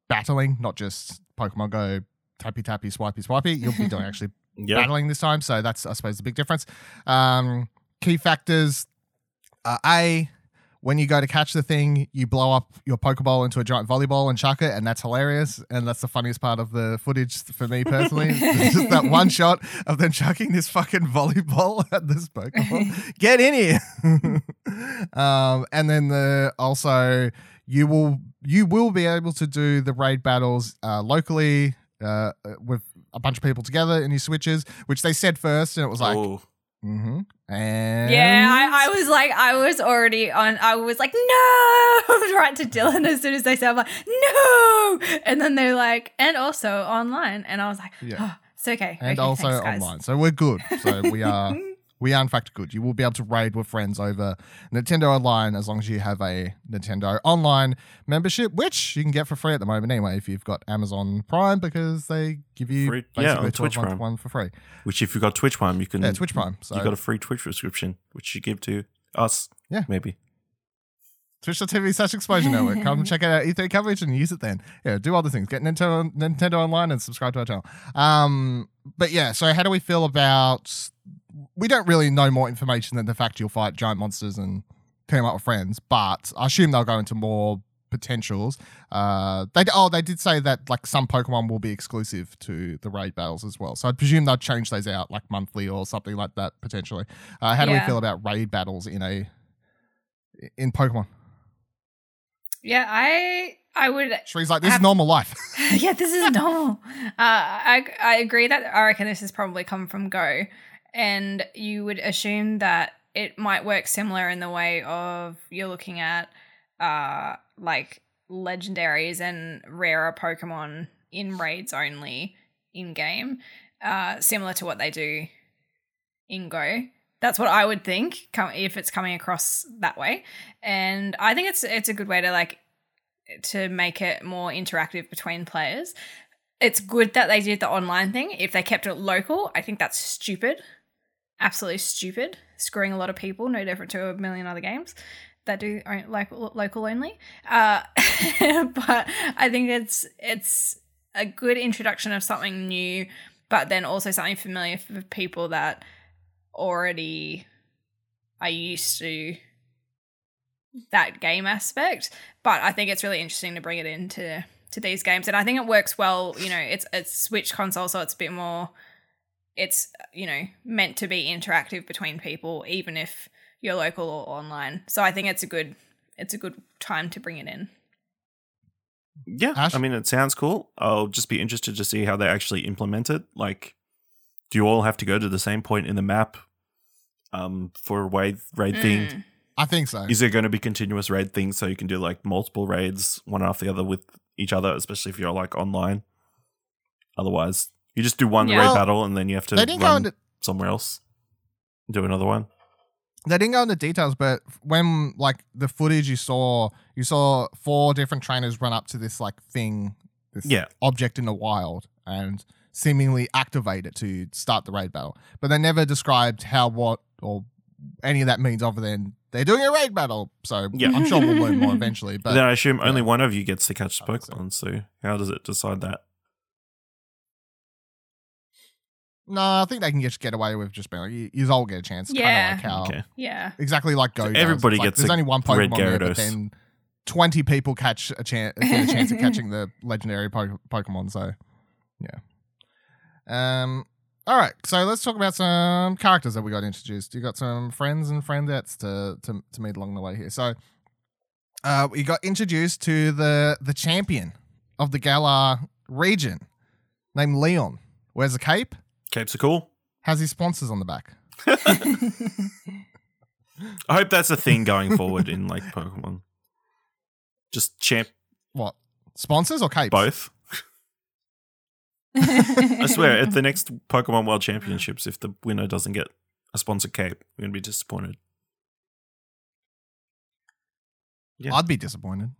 battling, not just Pokemon Go tappy tappy swipey swipey. You'll be doing actually battling this time. So that's, I suppose, the big difference. Um, key factors uh, A, when you go to catch the thing, you blow up your Pokeball into a giant volleyball and chuck it, and that's hilarious. And that's the funniest part of the footage for me personally. Just that one shot of them chucking this fucking volleyball at this Pokemon. Get in here. um, and then the also you will you will be able to do the raid battles uh, locally uh, with a bunch of people together in your switches, which they said first, and it was like, oh, mm-hmm. And Yeah, I, I was like, I was already on. I was like, no, right to Dylan as soon as they said, I'm like, no, and then they're like, and also online, and I was like, Yeah. oh, it's okay, and Okay, also thanks, online. So we're good. So we are we are in fact good. You will be able to raid with friends over Nintendo Online as long as you have a Nintendo Online membership, which you can get for free at the moment anyway if you've got Amazon Prime because they give you Free- yeah, basically on a 12 Twitch Prime. one for free. which if you've got Twitch Prime, you can. Yeah, Twitch Prime. So you got a free Twitch subscription, which you give to us. Yeah. maybe. Twitch.tv slash Explosion Network. Come check out our E3 coverage and use it then. Yeah, do all the things. Get Nintendo Nintendo Online and subscribe to our channel. Um, but yeah, so how do we feel about? We don't really know more information than the fact you'll fight giant monsters and team up with friends, but I assume they'll go into more potentials. Uh, they oh they did say that like some Pokemon will be exclusive to the raid battles as well. So I presume they'll change those out like monthly or something like that potentially. Uh, how do we feel about raid battles in a in Pokemon? Yeah, I I would Shree's like, this is normal life. yeah, this is normal. Uh, I I agree that I reckon this has probably come from Go, and you would assume that it might work similar in the way of you're looking at uh like legendaries and rarer Pokemon in raids only in game, uh, similar to what they do in Go. That's what I would think if it's coming across that way, and I think it's it's a good way to like to make it more interactive between players. It's good that they did the online thing. If they kept it local, I think that's stupid. Absolutely stupid. Screwing a lot of people, no different to a million other games that do like local only. Uh, but I think it's it's a good introduction of something new, but then also something familiar for people that already are used to that game aspect. But I think it's really interesting to bring it into to these games, and I think it works well. You know, it's it's Switch console, so it's a bit more. It's you know meant to be interactive between people, even if you're local or online. So I think it's a good it's a good time to bring it in. Yeah, Ash? I mean, it sounds cool. I'll just be interested to see how they actually implement it. Like, do you all have to go to the same point in the map um, for raid raid themed? Mm. I think so. Is there going to be continuous raid things so you can do like multiple raids one after the other with each other, especially if you're like online? Otherwise, you just do one Yeah. raid Well, battle and then you have to they didn't go run into somewhere else, and do another one. they didn't go into details, but when like the footage you saw, you saw four different trainers run up to this like thing, this Yeah. object in the wild, and seemingly activate it to start the raid battle. But they never described how, what, or any of that means other than they're doing a raid battle. So Yeah. I'm sure we'll learn more eventually. But But then I assume only one of you gets to catch I think so. Pokemon. So how does it decide that? No, I think they can just get away with just being like, you, you all get a chance. Yeah. Kind of like how, Okay. Yeah. exactly like Go. does. everybody Like, gets There's a only one red Pokemon there, but Gyarados. then twenty people catch a chance, get a chance at catching the legendary po- Pokemon. So, yeah. Um. All right, so let's talk about some characters that we got introduced. You got some friends and friendettes to to, to meet along the way here. So, uh, we got introduced to the the champion of the Galar region, named Leon. Wears a cape, Capes are cool. has his sponsors on the back. I hope that's a thing going forward in like Pokemon. Just champ What sponsors or capes? both. I swear, at the next Pokemon World Championships, if the winner doesn't get a sponsored cape, we're gonna be disappointed. Yeah. I'd be disappointed.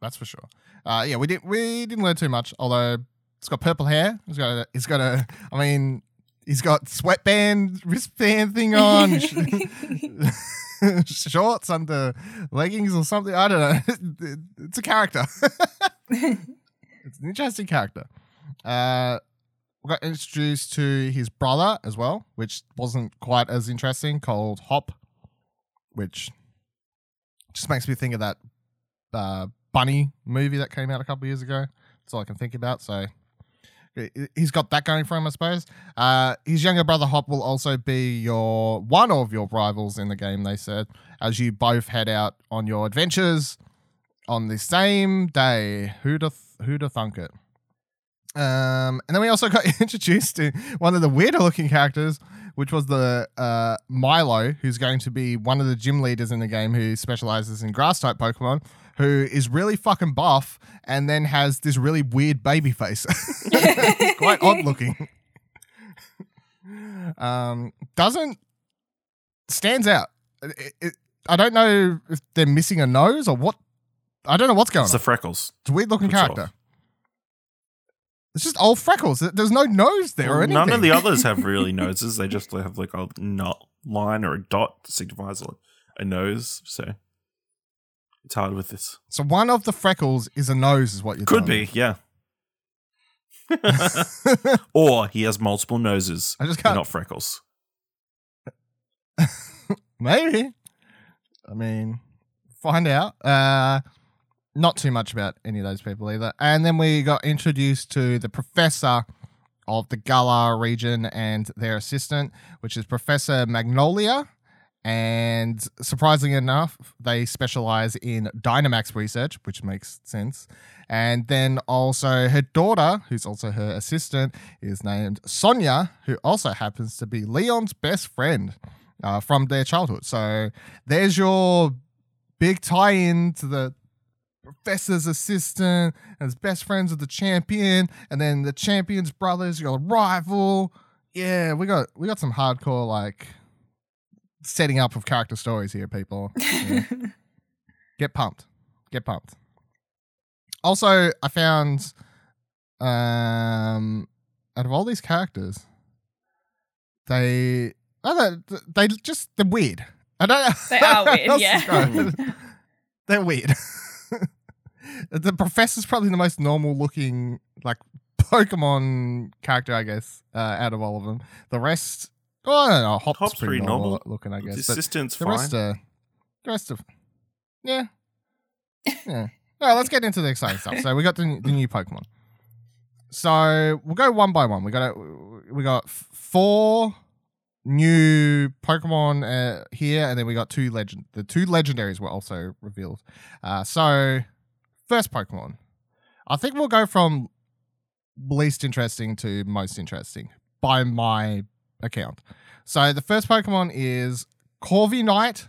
That's for sure. Uh, yeah, we did. We didn't learn too much. Although it's got purple hair. He's got. A, he's got a. I mean, he's got sweatband wristband thing on. shorts under leggings or something. I don't know. It's a character. it's an interesting character. Uh, we got introduced to his brother as well, which wasn't quite as interesting, called Hop, which just makes me think of that uh, bunny movie that came out a couple years ago. That's all I can think about. So he's got that going for him, I suppose. Uh, his younger brother Hop will also be your one of your rivals in the game. They said as you both head out on your adventures on the same day. Who'da who'da thunk it? Um, and then we also got introduced to one of the weirder looking characters, which was the uh, Milo, who's going to be one of the gym leaders in the game who specializes in grass type Pokemon, who is really fucking buff and then has this really weird baby face. Quite odd looking. um, doesn't stands out. It- it- I don't know if they're missing a nose or what. I don't know what's going It's on. It's the freckles. It's a weird looking Puts character. off. It's just old freckles. There's no nose there or anything. none of the others have really noses. They just have like a line or a dot that signifies a nose. So it's hard with this. So one of the freckles is a nose, is what you're Could be, yeah. or he has multiple noses. I just can't. not freckles. Maybe. I mean, find out. Uh, not too much about any of those people either. And then we got introduced to the professor of the Galar region and their assistant, which is Professor Magnolia. And surprisingly enough, they specialize in Dynamax research, which makes sense. And then also her daughter, who's also her assistant, is named Sonia, who also happens to be Leon's best friend uh, from their childhood. So there's your big tie in to the professor's assistant and his best friends with the champion, and then the champion's brothers, your rival. Yeah, we got we got some hardcore like setting up of character stories here, people. Yeah. Get pumped. Get pumped. Also, I found um out of all these characters, they oh, don't they just they're weird. I don't know. They are weird, how else to yeah. they're weird. the professor's probably the most normal looking like Pokemon character, I guess, uh, out of all of them. The rest, oh, I don't know. Hop's, Hop's pretty, pretty normal, normal. looking, I guess. Assistant's the fine. rest the rest of, yeah, yeah. Well, let's get into the exciting stuff. So we got the, the new Pokemon. So we'll go one by one. We got a, we got four new Pokemon uh, here, and then we got two legend. The two legendaries were also revealed. Uh, so first Pokemon, I think we'll go from least interesting to most interesting by my account. So the first Pokemon is Corviknight,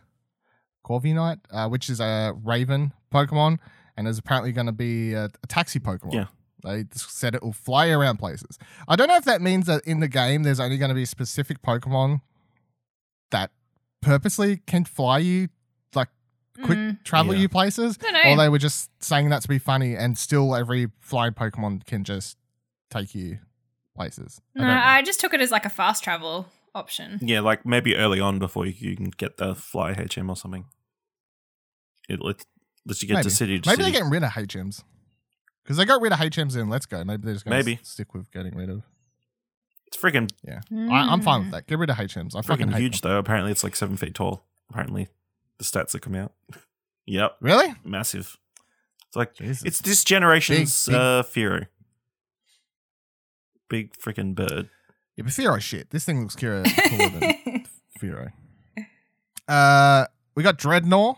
Corviknight, uh, which is a Raven Pokemon, and is apparently going to be a, a taxi Pokemon. Yeah. They said it will fly around places. I don't know if that means that in the game there's only going to be specific Pokemon that purposely can fly you, like quick Mm. travel Yeah. you places, or they were just saying that to be funny, and still every flying Pokemon can just take you places. I no, don't. I just took it as like a fast travel option. Yeah, like maybe early on before you, you can get the fly HM or something. It let lets you get Maybe. to city to Maybe city. they're getting rid of HMs because they got rid of HMs in Let's Go. Maybe they're just going to Maybe. stick with getting rid of. It's freaking Yeah, I, I'm fine with that. Get rid of HMs. I fucking freaking huge them. though. Apparently, it's like seven feet tall. Apparently, the stats that come out. yep, Really? massive. It's like Jesus. it's this generation's Big, big. uh Fearow. Big freaking bird. Yeah, but Fearow shit. This thing looks cooler, cooler than Fearow. Uh, we got Drednaw,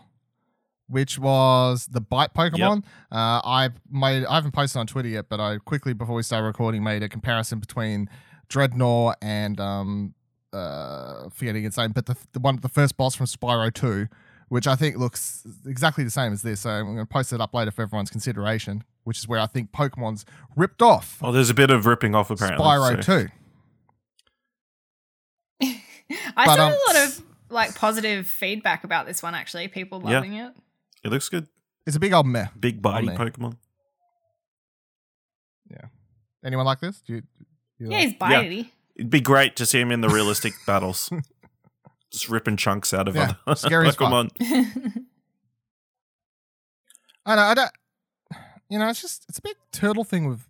which was the bite Pokemon. Uh, I made. I haven't posted on Twitter yet, but I quickly before we started recording made a comparison between Drednaw and um, uh, forgetting its name, but the the one the first boss from Spyro Two, which I think looks exactly the same as this. So I'm going to post it up later for everyone's consideration. Which is where I think Pokemon's ripped off Oh, there's a bit of ripping off apparently. Spyro so- Two. I But, saw um, a lot of like positive feedback about this one. Actually, people Yeah. loving it. It looks good. It's a big old meh. Big body Pokemon. Yeah. Anyone like this? Do you, you Yeah, like- he's bitey. It'd be great to see him in the realistic battles. Just ripping chunks out of Yeah, other scary as fuck. Pokemon. I know. I don't. You know, it's just it's a big turtle thing with,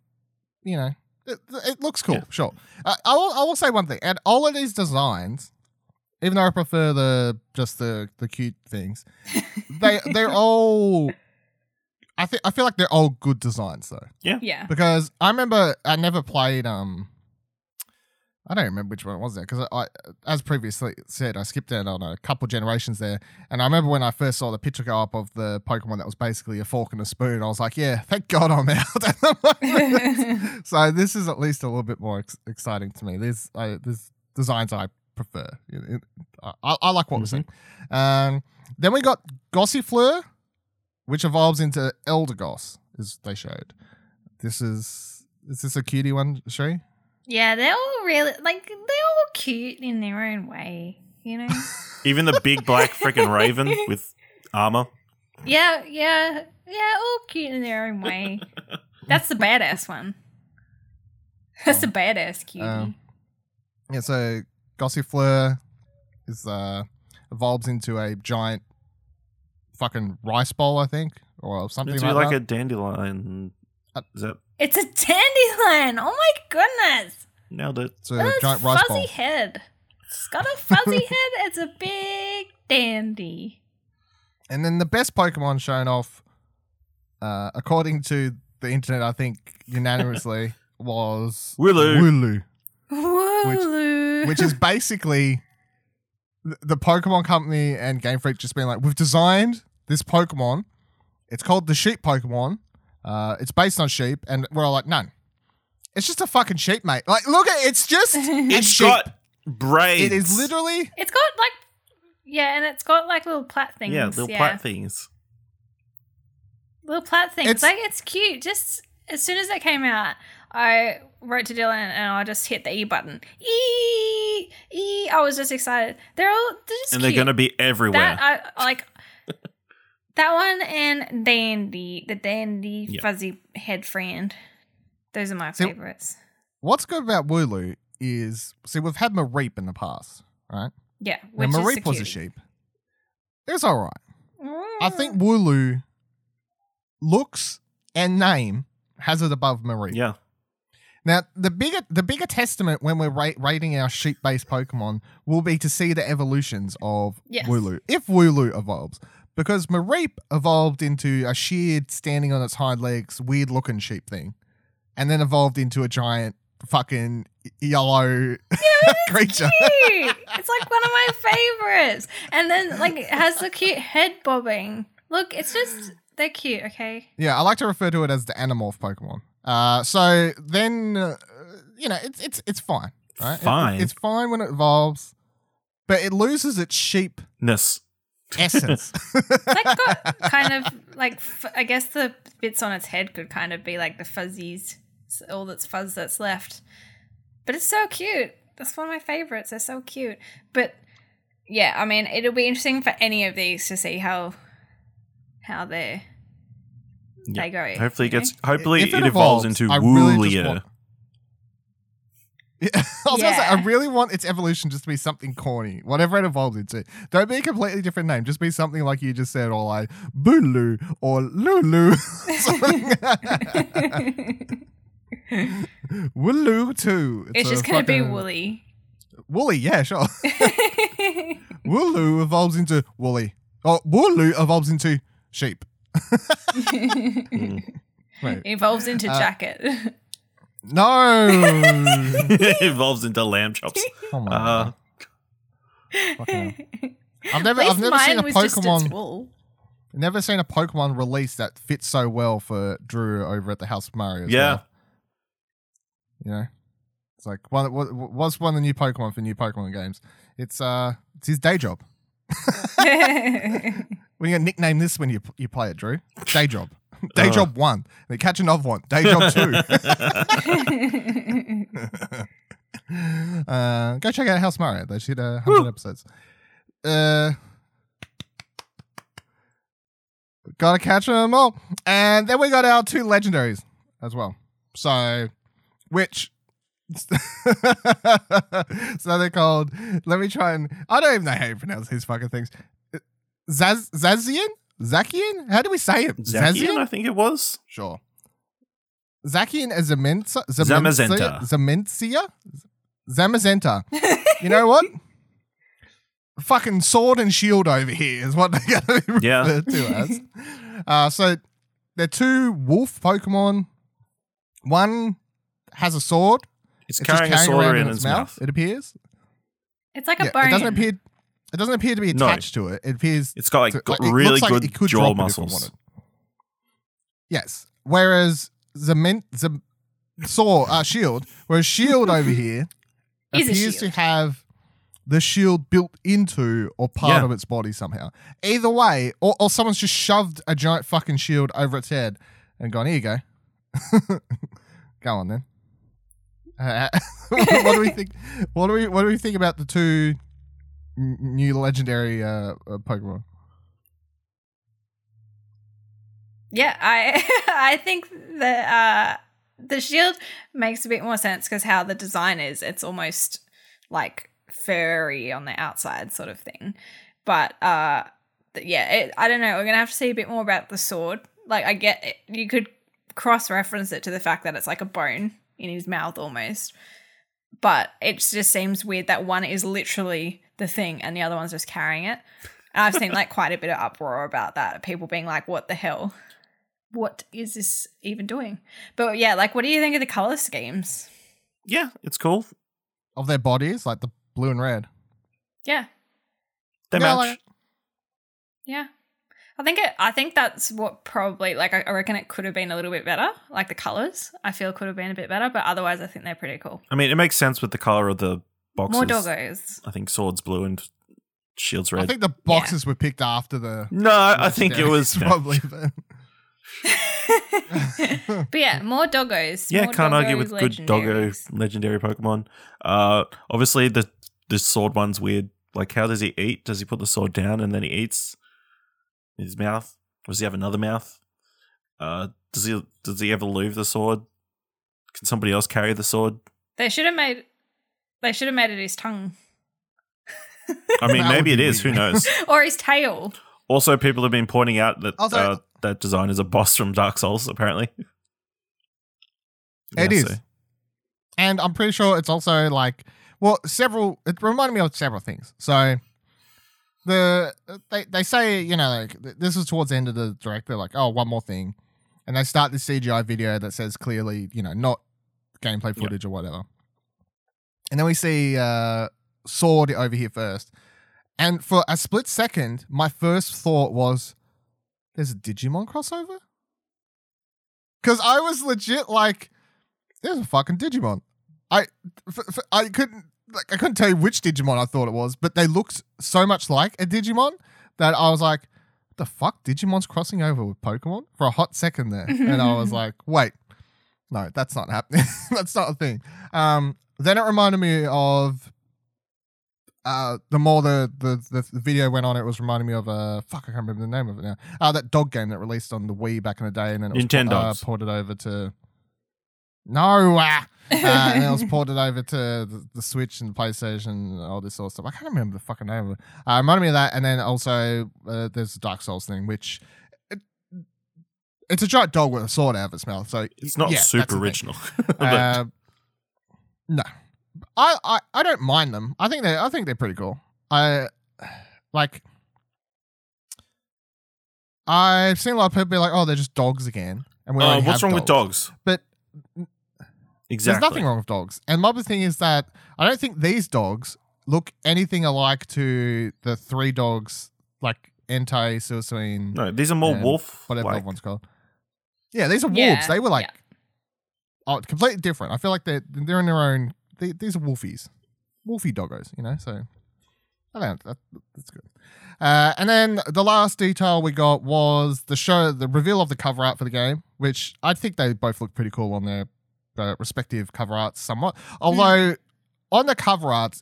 you know, it, it looks cool. Yeah. Sure. Uh, I will. I will say one thing. And all of these designs, even though I prefer the just the the cute things, they they're all. I think I feel like they're all good designs though. yeah. Yeah. Because I remember I never played um I don't remember which one it was there because I, as previously said, I skipped out on a couple generations there, and I remember when I first saw the picture go up of the Pokemon that was basically a fork and a spoon. I was like, "Yeah, thank God I'm out." at the moment. so this is at least a little bit more ex- exciting to me. There's uh, there's designs I prefer. It- it- I, I like what we're seeing. Um, then we got Gossifleur, which evolves into Eldegoss, as they showed. This is is this a cutie one, Shree? Yeah, they're all really like they're all cute in their own way. You know. Even the big black freaking raven with armor. yeah, yeah, yeah, all cute in their own way. That's the badass one. That's the badass cutie. Um, Yeah, so Gossifleur is uh evolves into a giant fucking rice bowl, I think, or something It's like, like that. a dandelion. Uh, Is that it's a dandelion. Oh my goodness! nailed it? it's a Look giant its rice fuzzy bowl. head. It's got a fuzzy head. It's a big dandy. And then the best Pokemon shown off, uh, according to the internet, I think unanimously was Wooloo. Wooloo, Wooloo. which is basically the Pokemon Company and Game Freak just being like, we've designed this Pokemon. It's called the Sheep Pokemon. Uh, it's based on sheep, and we're all like, none. It's just a fucking sheep, mate. Like, look at it's just a It's sheep. got braids. It is literally It's got like, yeah, and it's got like little plat things. yeah, little plat things. little plat things. It's- like it's cute. Just as soon as it came out, I wrote to Dylan and I just hit the E button. E E. I was just excited. They're all they're just And cute. they're going to be everywhere. that I like. That one and Dandy, the Dandy Yep. fuzzy head friend. Those are my So- favorites. what's good about Wooloo is see we've had Mareep in the past, right? Yeah, When which is Mareep was a sheep, it was all right. I Mm. think Wooloo looks and name has it above Mareep. yeah. Now, the bigger the bigger testament when we're ra- rating our sheep based Pokemon will be to see the evolutions of Yes. Wooloo, if Wooloo evolves. Because Mareep evolved into a sheared, standing on its hind legs, weird looking sheep thing, and then evolved into a giant fucking yellow creature. cute. it's like one of my favorites. And then like it has the cute head bobbing. Look, it's just they're cute, okay? Yeah, I like to refer to it as the Animorph Pokemon. Uh, so then, uh, you know, it's it's it's fine, right? It- Fine. it's fine when it evolves, but it loses its sheep Ness. Essence. Like got kind of like f- I guess the bits on its head could kind of be like the fuzzies, all that's fuzz that's left. But it's so cute. That's one of my favorites. They're so cute. But yeah, I mean, it'll be interesting for any of these to see how how they Yeah. they go. Hopefully, it gets. Hopefully, If it, evolves into I really Woolia. want- Yeah, I was gonna say, I really want its evolution just to be something corny, whatever it evolved into. Don't be a completely different name. Just be something like you just said, or like Booloo or Lulu. Something- Wooloo too. It's, a just going to be woolly. Woolly, yeah, sure. Wooloo evolves into woolly. Oh, Wooloo evolves into sheep. Wait, Evolves into Uh, jacket. No. it evolves into lamb chops. Come on. Uh, Fucking. I've never, I've never seen a was just its Pokemon, wool. never seen a Pokemon release that fits so well for Drew over at the House of Mario. As yeah. well. You know, it's like one. What, what's one of the new Pokemon for new Pokemon games? It's uh, it's his day job. When you gonna nickname this when you you play it, Drew? Day job. Day Oh. job one. Then catch another one. Day job two. uh, go check out House Mario. They should uh, hundred episodes. Uh, gotta catch them all, and then we got our two legendaries as well. So, which. so they're called. Let me try and. I don't even know how you pronounce these fucking things. Zaz Zazian? Zakian? How do we say it? Zacian, I think it was. Sure. Zakian is Zamenza, Zamazenta. Zamencia? Zamazenta. you know what? Fucking sword and shield over here is what they're going to be Yeah. referred to as. Uh, so they're two wolf Pokemon. One has a sword. It's, It's just carrying a carrying sword around in its mouth. It appears. it's like a Yeah, bone. it doesn't appear. It doesn't appear to be No. attached to it. It appears It's got like, to- got like, really looks like good it could jaw drop it if it muscles. Yes. Whereas Zament, Zam, Saw, uh, Shield, whereas Shield over here Is a appears to have the shield built into or part Yeah. of its body somehow. Either way, or, or someone's just shoved a giant fucking shield over its head and gone, here you go. go on then. Uh, what do we think? What do we what do we think about the two n- new legendary uh, uh, Pokemon? Yeah, I I think the uh the shield makes a bit more sense because how the design is, it's almost like furry on the outside sort of thing. But uh yeah, it, I don't know. We're gonna have to see a bit more about the sword. Like I get it, you could cross reference it to the fact that it's like a bone in his mouth almost. But it just seems weird that one is literally the thing and the other one's just carrying it. And I've seen like quite a bit of uproar about that. People being like, what the hell? What is this even doing? But yeah, like, what do you think of the color schemes? Yeah, it's cool. Of their bodies, like the blue and red. Yeah, They Yeah, match. like yeah. I think it. I think that's what probably like. I I reckon it could have been a little bit better. Like the colors, I feel could have been a bit better. But otherwise, I think they're pretty cool. I mean, it makes sense with the color of the boxes. More doggos. I think swords blue and shields red. I think the boxes were picked after the. no, I think it was probably. but- but yeah, more doggos. Yeah, more can't argue with good doggo legendary Pokemon. Uh, obviously the the sword one's weird. Like, how does he eat? Does he put the sword down and then he eats his mouth? Or does he have another mouth? Uh, does he does he ever leave the sword? Can somebody else carry the sword? They should have made. They should have made it his tongue I mean, That maybe would it be. Who knows? or his tail. also, people have been pointing out that Also- uh, that design is a boss from Dark Souls. Apparently, It Yeah, is. so- and I'm pretty sure it's also like well, several. It reminded me of several things. So the they they say you know like th- this is towards the end of the direct. They're like, oh, one more thing, and they start this CGI video that says clearly you know not gameplay footage or whatever, and then we see uh, sword over here first, and for a split second, my first thought was, there's a Digimon crossover. Because I was legit like, there's a fucking Digimon. I f- f- I couldn't like I couldn't tell you which Digimon I thought it was, but they looked so much like a Digimon that I was like, the fuck, Digimon's crossing over with Pokemon for a hot second there, and I was like, wait, no, that's not happening. that's not a thing. Um, then it reminded me of. Uh, the more the, the, the, the video went on, it was reminding me of uh, fuck, I can't remember the name of it now. Uh, that dog game that released on the Wii back in the day, and then it was Nintendogs. uh, ported over to. No, uh, uh, and it was ported over to the, the Switch and the PlayStation and all this sort of stuff. I can't remember the fucking name of it. Uh, reminded me of that, and then also uh, there's the Dark Souls thing, which it, it's a giant dog with a sword out of its mouth. So It's not yeah, super the thing. original. But Uh, no, I, I I don't mind them. I think they I think they're pretty cool. I like. I've seen a lot of people be like, "Oh, they're just dogs again," and we uh, already what's have wrong with dogs? But Exactly. there's nothing wrong with dogs. And my other thing is that I don't think these dogs look anything alike to the three dogs like Entei, Suicune, No, these are more wolf. whatever like, that one's called. Yeah, these are wolves. Yeah, They were like yeah. Oh, completely different. I feel like they're they're in their own. They, these are wolfies, wolfie doggos. You know, so I don't. That, that's good. Uh, and then the last detail we got was the show, the reveal of the cover art for the game, which I think they both look pretty cool on their uh, respective cover arts, somewhat. Although on the cover art,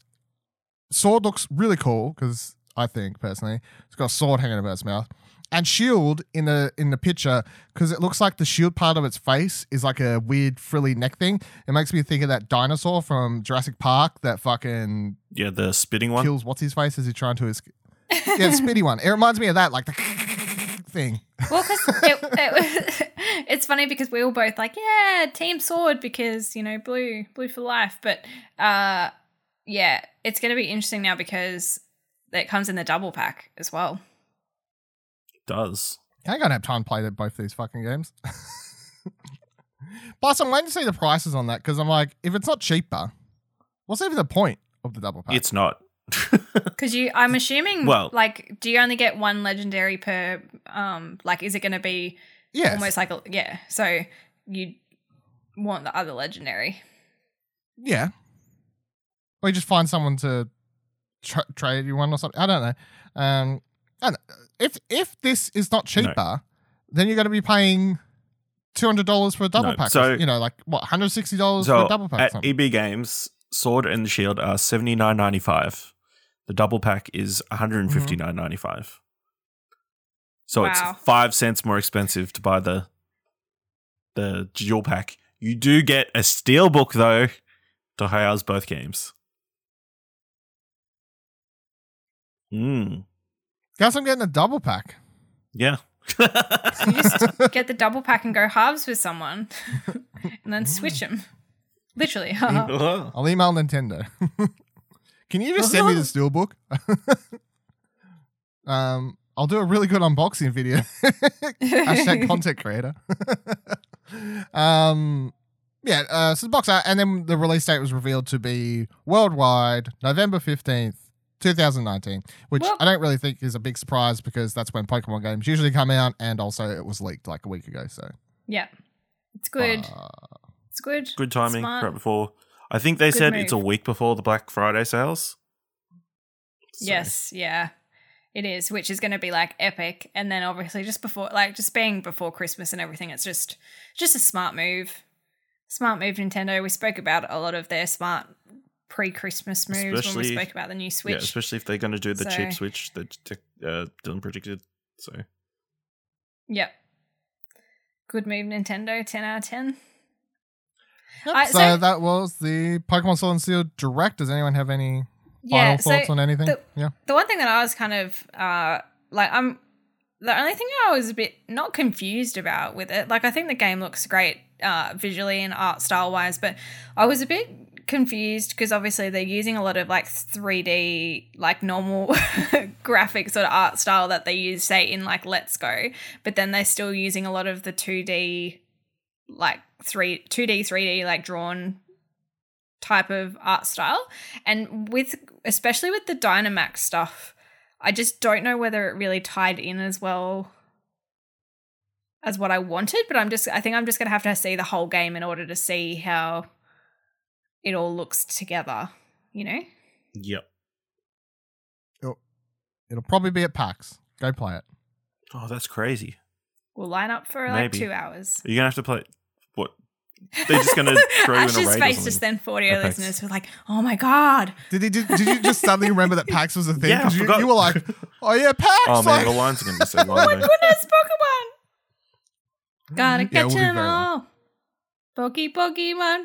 Sword looks really cool because I think personally it's got a sword hanging about its mouth, and Shield in the in the picture because it looks like the shield part of its face is like a weird frilly neck thing. It makes me think of that dinosaur from Jurassic Park that fucking Yeah, the spitting one. kills what's his face as he's trying to escape. Yeah, the spitty one. It reminds me of that, like the thing. Well, because it, it, it's funny because we were both like, yeah, Team Sword because you know blue, blue for life. But uh, yeah, it's going to be interesting now because it comes in the double pack as well. Does. I ain't gonna have time to play both these fucking games. Plus, I'm waiting to see the prices on that because I'm like, if it's not cheaper, what's even the point of the double pack? It's not. Because you, I'm assuming, Well- like, do you only get one legendary per? Um, like, is it going to be Yeah. almost like a yeah? So you want the other legendary? Yeah. Or you just find someone to tra- trade you one or something. I don't know. Um, I don't know. If if this is not cheaper, then you're going to be paying two hundred dollars for a double No, pack. so- you know, like what, one hundred sixty dollars for a double pack. or at something. EB Games, Sword and Shield are seventy nine ninety five. The double pack is one hundred and fifty nine ninety five. So Wow. it's five cents more expensive to buy the the dual pack. You do get a steel book though to house both games. Mm. Guess I'm getting a double pack. Yeah. You just get the double pack and go halves with someone, and then switch them. Literally. I'll email Nintendo. Can you just send me the steelbook? um, I'll do a really good unboxing video. Hashtag content creator. um, yeah, uh, so the box art, and then the release date was revealed to be worldwide November 15th, 2019, which Well- I don't really think is a big surprise because that's when Pokemon games usually come out, and also it was leaked like a week ago. So, yeah, it's good. uh, It's good. Good timing Smart. right before. I think they Good said it's a week before the Black Friday sales. So- Yes, yeah. It is, which is going to be like epic, and then obviously just before, like just being before Christmas and everything, it's just just a smart move. Smart move, Nintendo. We spoke about a lot of their smart pre-Christmas moves when we spoke about the new Switch. Yeah, especially if they're going to do the cheap switch that uh, Dylan predicted. So Yep. Good move, Nintendo. Ten out of ten. yep, I- so, so- that was the Pokemon Sword and Shield Direct. Does anyone have any final thoughts so on anything? the- yeah. the one thing that I was kind of uh like I'm the only thing I was a bit not confused about with it, like I think the game looks great uh visually and art style wise, but I was a bit confused because obviously they're using a lot of like 3D like normal graphic sort of art style that they use say in like Let's Go, but then they're still using a lot of the 2D like 3 2D 3D like drawn type of art style. And with especially with the Dynamax stuff, I just don't know whether it really tied in as well as what I wanted, but I'm just I think I'm just going to have to see the whole game in order to see how it all looks together, you know? yep. It'll probably be at PAX. Go play it. Oh, that's crazy. We'll line up for like Maybe. 2 hours. You're you gonna have to play what? They're just gonna throw you in a Ash's raid or face something. just then for audio Apex. listeners were like, "Oh my god." Did, he, did, did you just suddenly remember that PAX was a thing? Yeah, I 'Cause you, forgot. you were like, oh yeah, PAX. Oh man, like- the lines are gonna be so long. Oh my though. goodness, Pokemon. Mm-hmm. Gotta Yeah, catch we'll be them very long. all. Pokey Pokemon.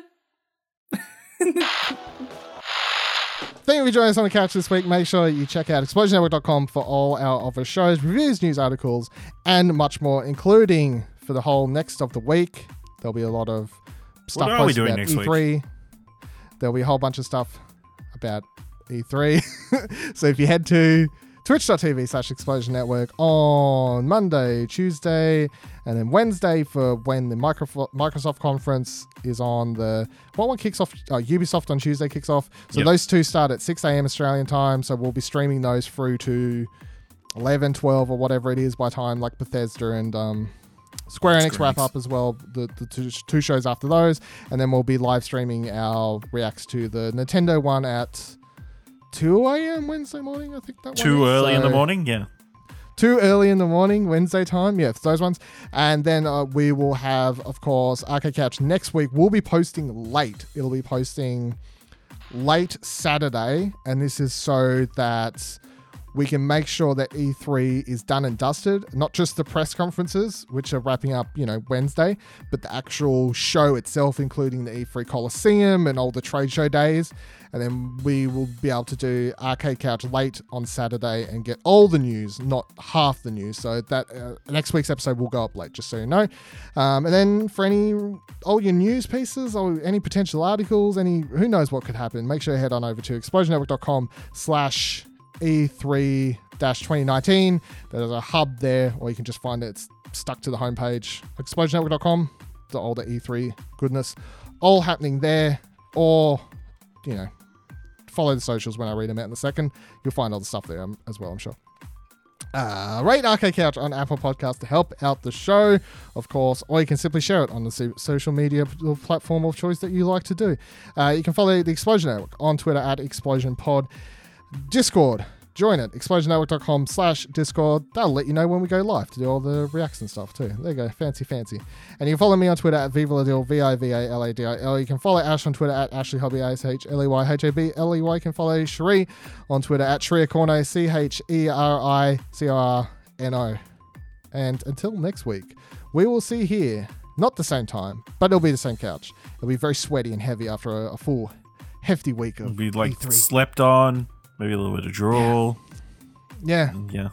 Thank you for joining us on the couch this week. Make sure you check out explosionnetwork.com for all our other shows, reviews, news articles, and much more, including for the whole next of the week. There'll be a lot of stuff are we doing about next? E3. There'll be a whole bunch of stuff about E3. so if you head to twitch.tv slash explosion network on Monday, Tuesday, and then Wednesday for when the Microf- Microsoft conference is on the what one kicks off uh, Ubisoft on Tuesday kicks off. So Yep. those two start at 6 a.m. Australian time. So we'll be streaming those through to 11, 12 or whatever it is by time like Bethesda and um, Square Enix wrap up as well. The, the two, two shows after those, and then we'll be live streaming our reacts to the Nintendo one at 2 a.m. Wednesday morning. I think that Too early in the So- morning. Yeah. too early in the morning, Wednesday time. Yeah, it's those ones. And then uh, we will have, of course, Arcade Couch next week. We'll be posting late. It'll be posting late Saturday. And this is so that we can make sure that E3 is done and dusted. Not just the press conferences, which are wrapping up, you know, Wednesday, but the actual show itself, including the E3 Coliseum and all the trade show days. And then we will be able to do Arcade Couch late on Saturday and get all the news, not half the news. So that uh, next week's episode will go up late, just so you know. Um, and then for any all your news pieces or any potential articles, any who knows what could happen, make sure you head on over to explosionnetwork.com slash E3 2019. There's a hub there, or you can just find it. It's stuck to the homepage. Explosionnetwork.com, the the E3 goodness, all happening there. Or, you know, follow the socials when I read them out in a second. You'll find all the stuff there um, as well, I'm sure. Uh, rate Arcade Couch on Apple Podcasts to help out the show, of course, or you can simply share it on the social media platform of choice that you like to do. Uh, you can follow the Explosion Network on Twitter at Explosion Pod. Discord, join it, explosionnetwork.com slash Discord. That'll let you know when we go live to do all the reacts and stuff too. There you go, fancy, fancy. And you can follow me on Twitter at Vivaladil, V-I-V-A-L-A-D-I-L. You can follow Ash on Twitter at Ashley Habley, A-S-H-L-E-Y-H-A-B-L-E-Y. You can follow Cherie on Twitter at Shreya Corno, E C-H-E-R-I-C-R-N-O. And until next week, we will see here, not the same time, but it'll be the same couch. It'll be very sweaty and heavy after a, a full, hefty week of It'll Be like E3. slept on. Maybe a little bit of drool. Yeah, Yeah.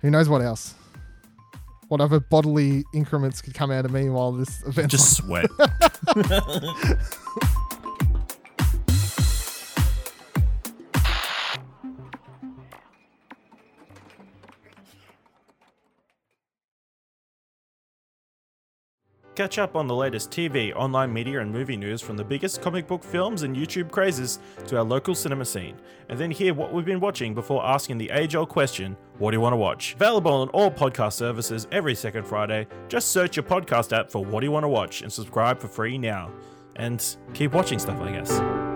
who knows what else? What other bodily increments could come out of me while this event Just sweat. Catch up on the latest TV, online media, and movie news from the biggest comic book films and YouTube crazes to our local cinema scene. And then hear what we've been watching before asking the age old question what do you want to watch? Available on all podcast services every second Friday. Just search your podcast app for What Do You Want to Watch and subscribe for free now. And keep watching stuff, I guess.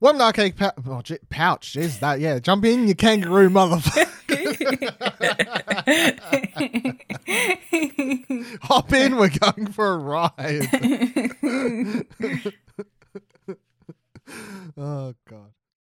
What an arcade pou- oh, j- pouch? Jeez, that yeah. Jump in, you kangaroo motherfucker. Hop in, we're going for a ride. oh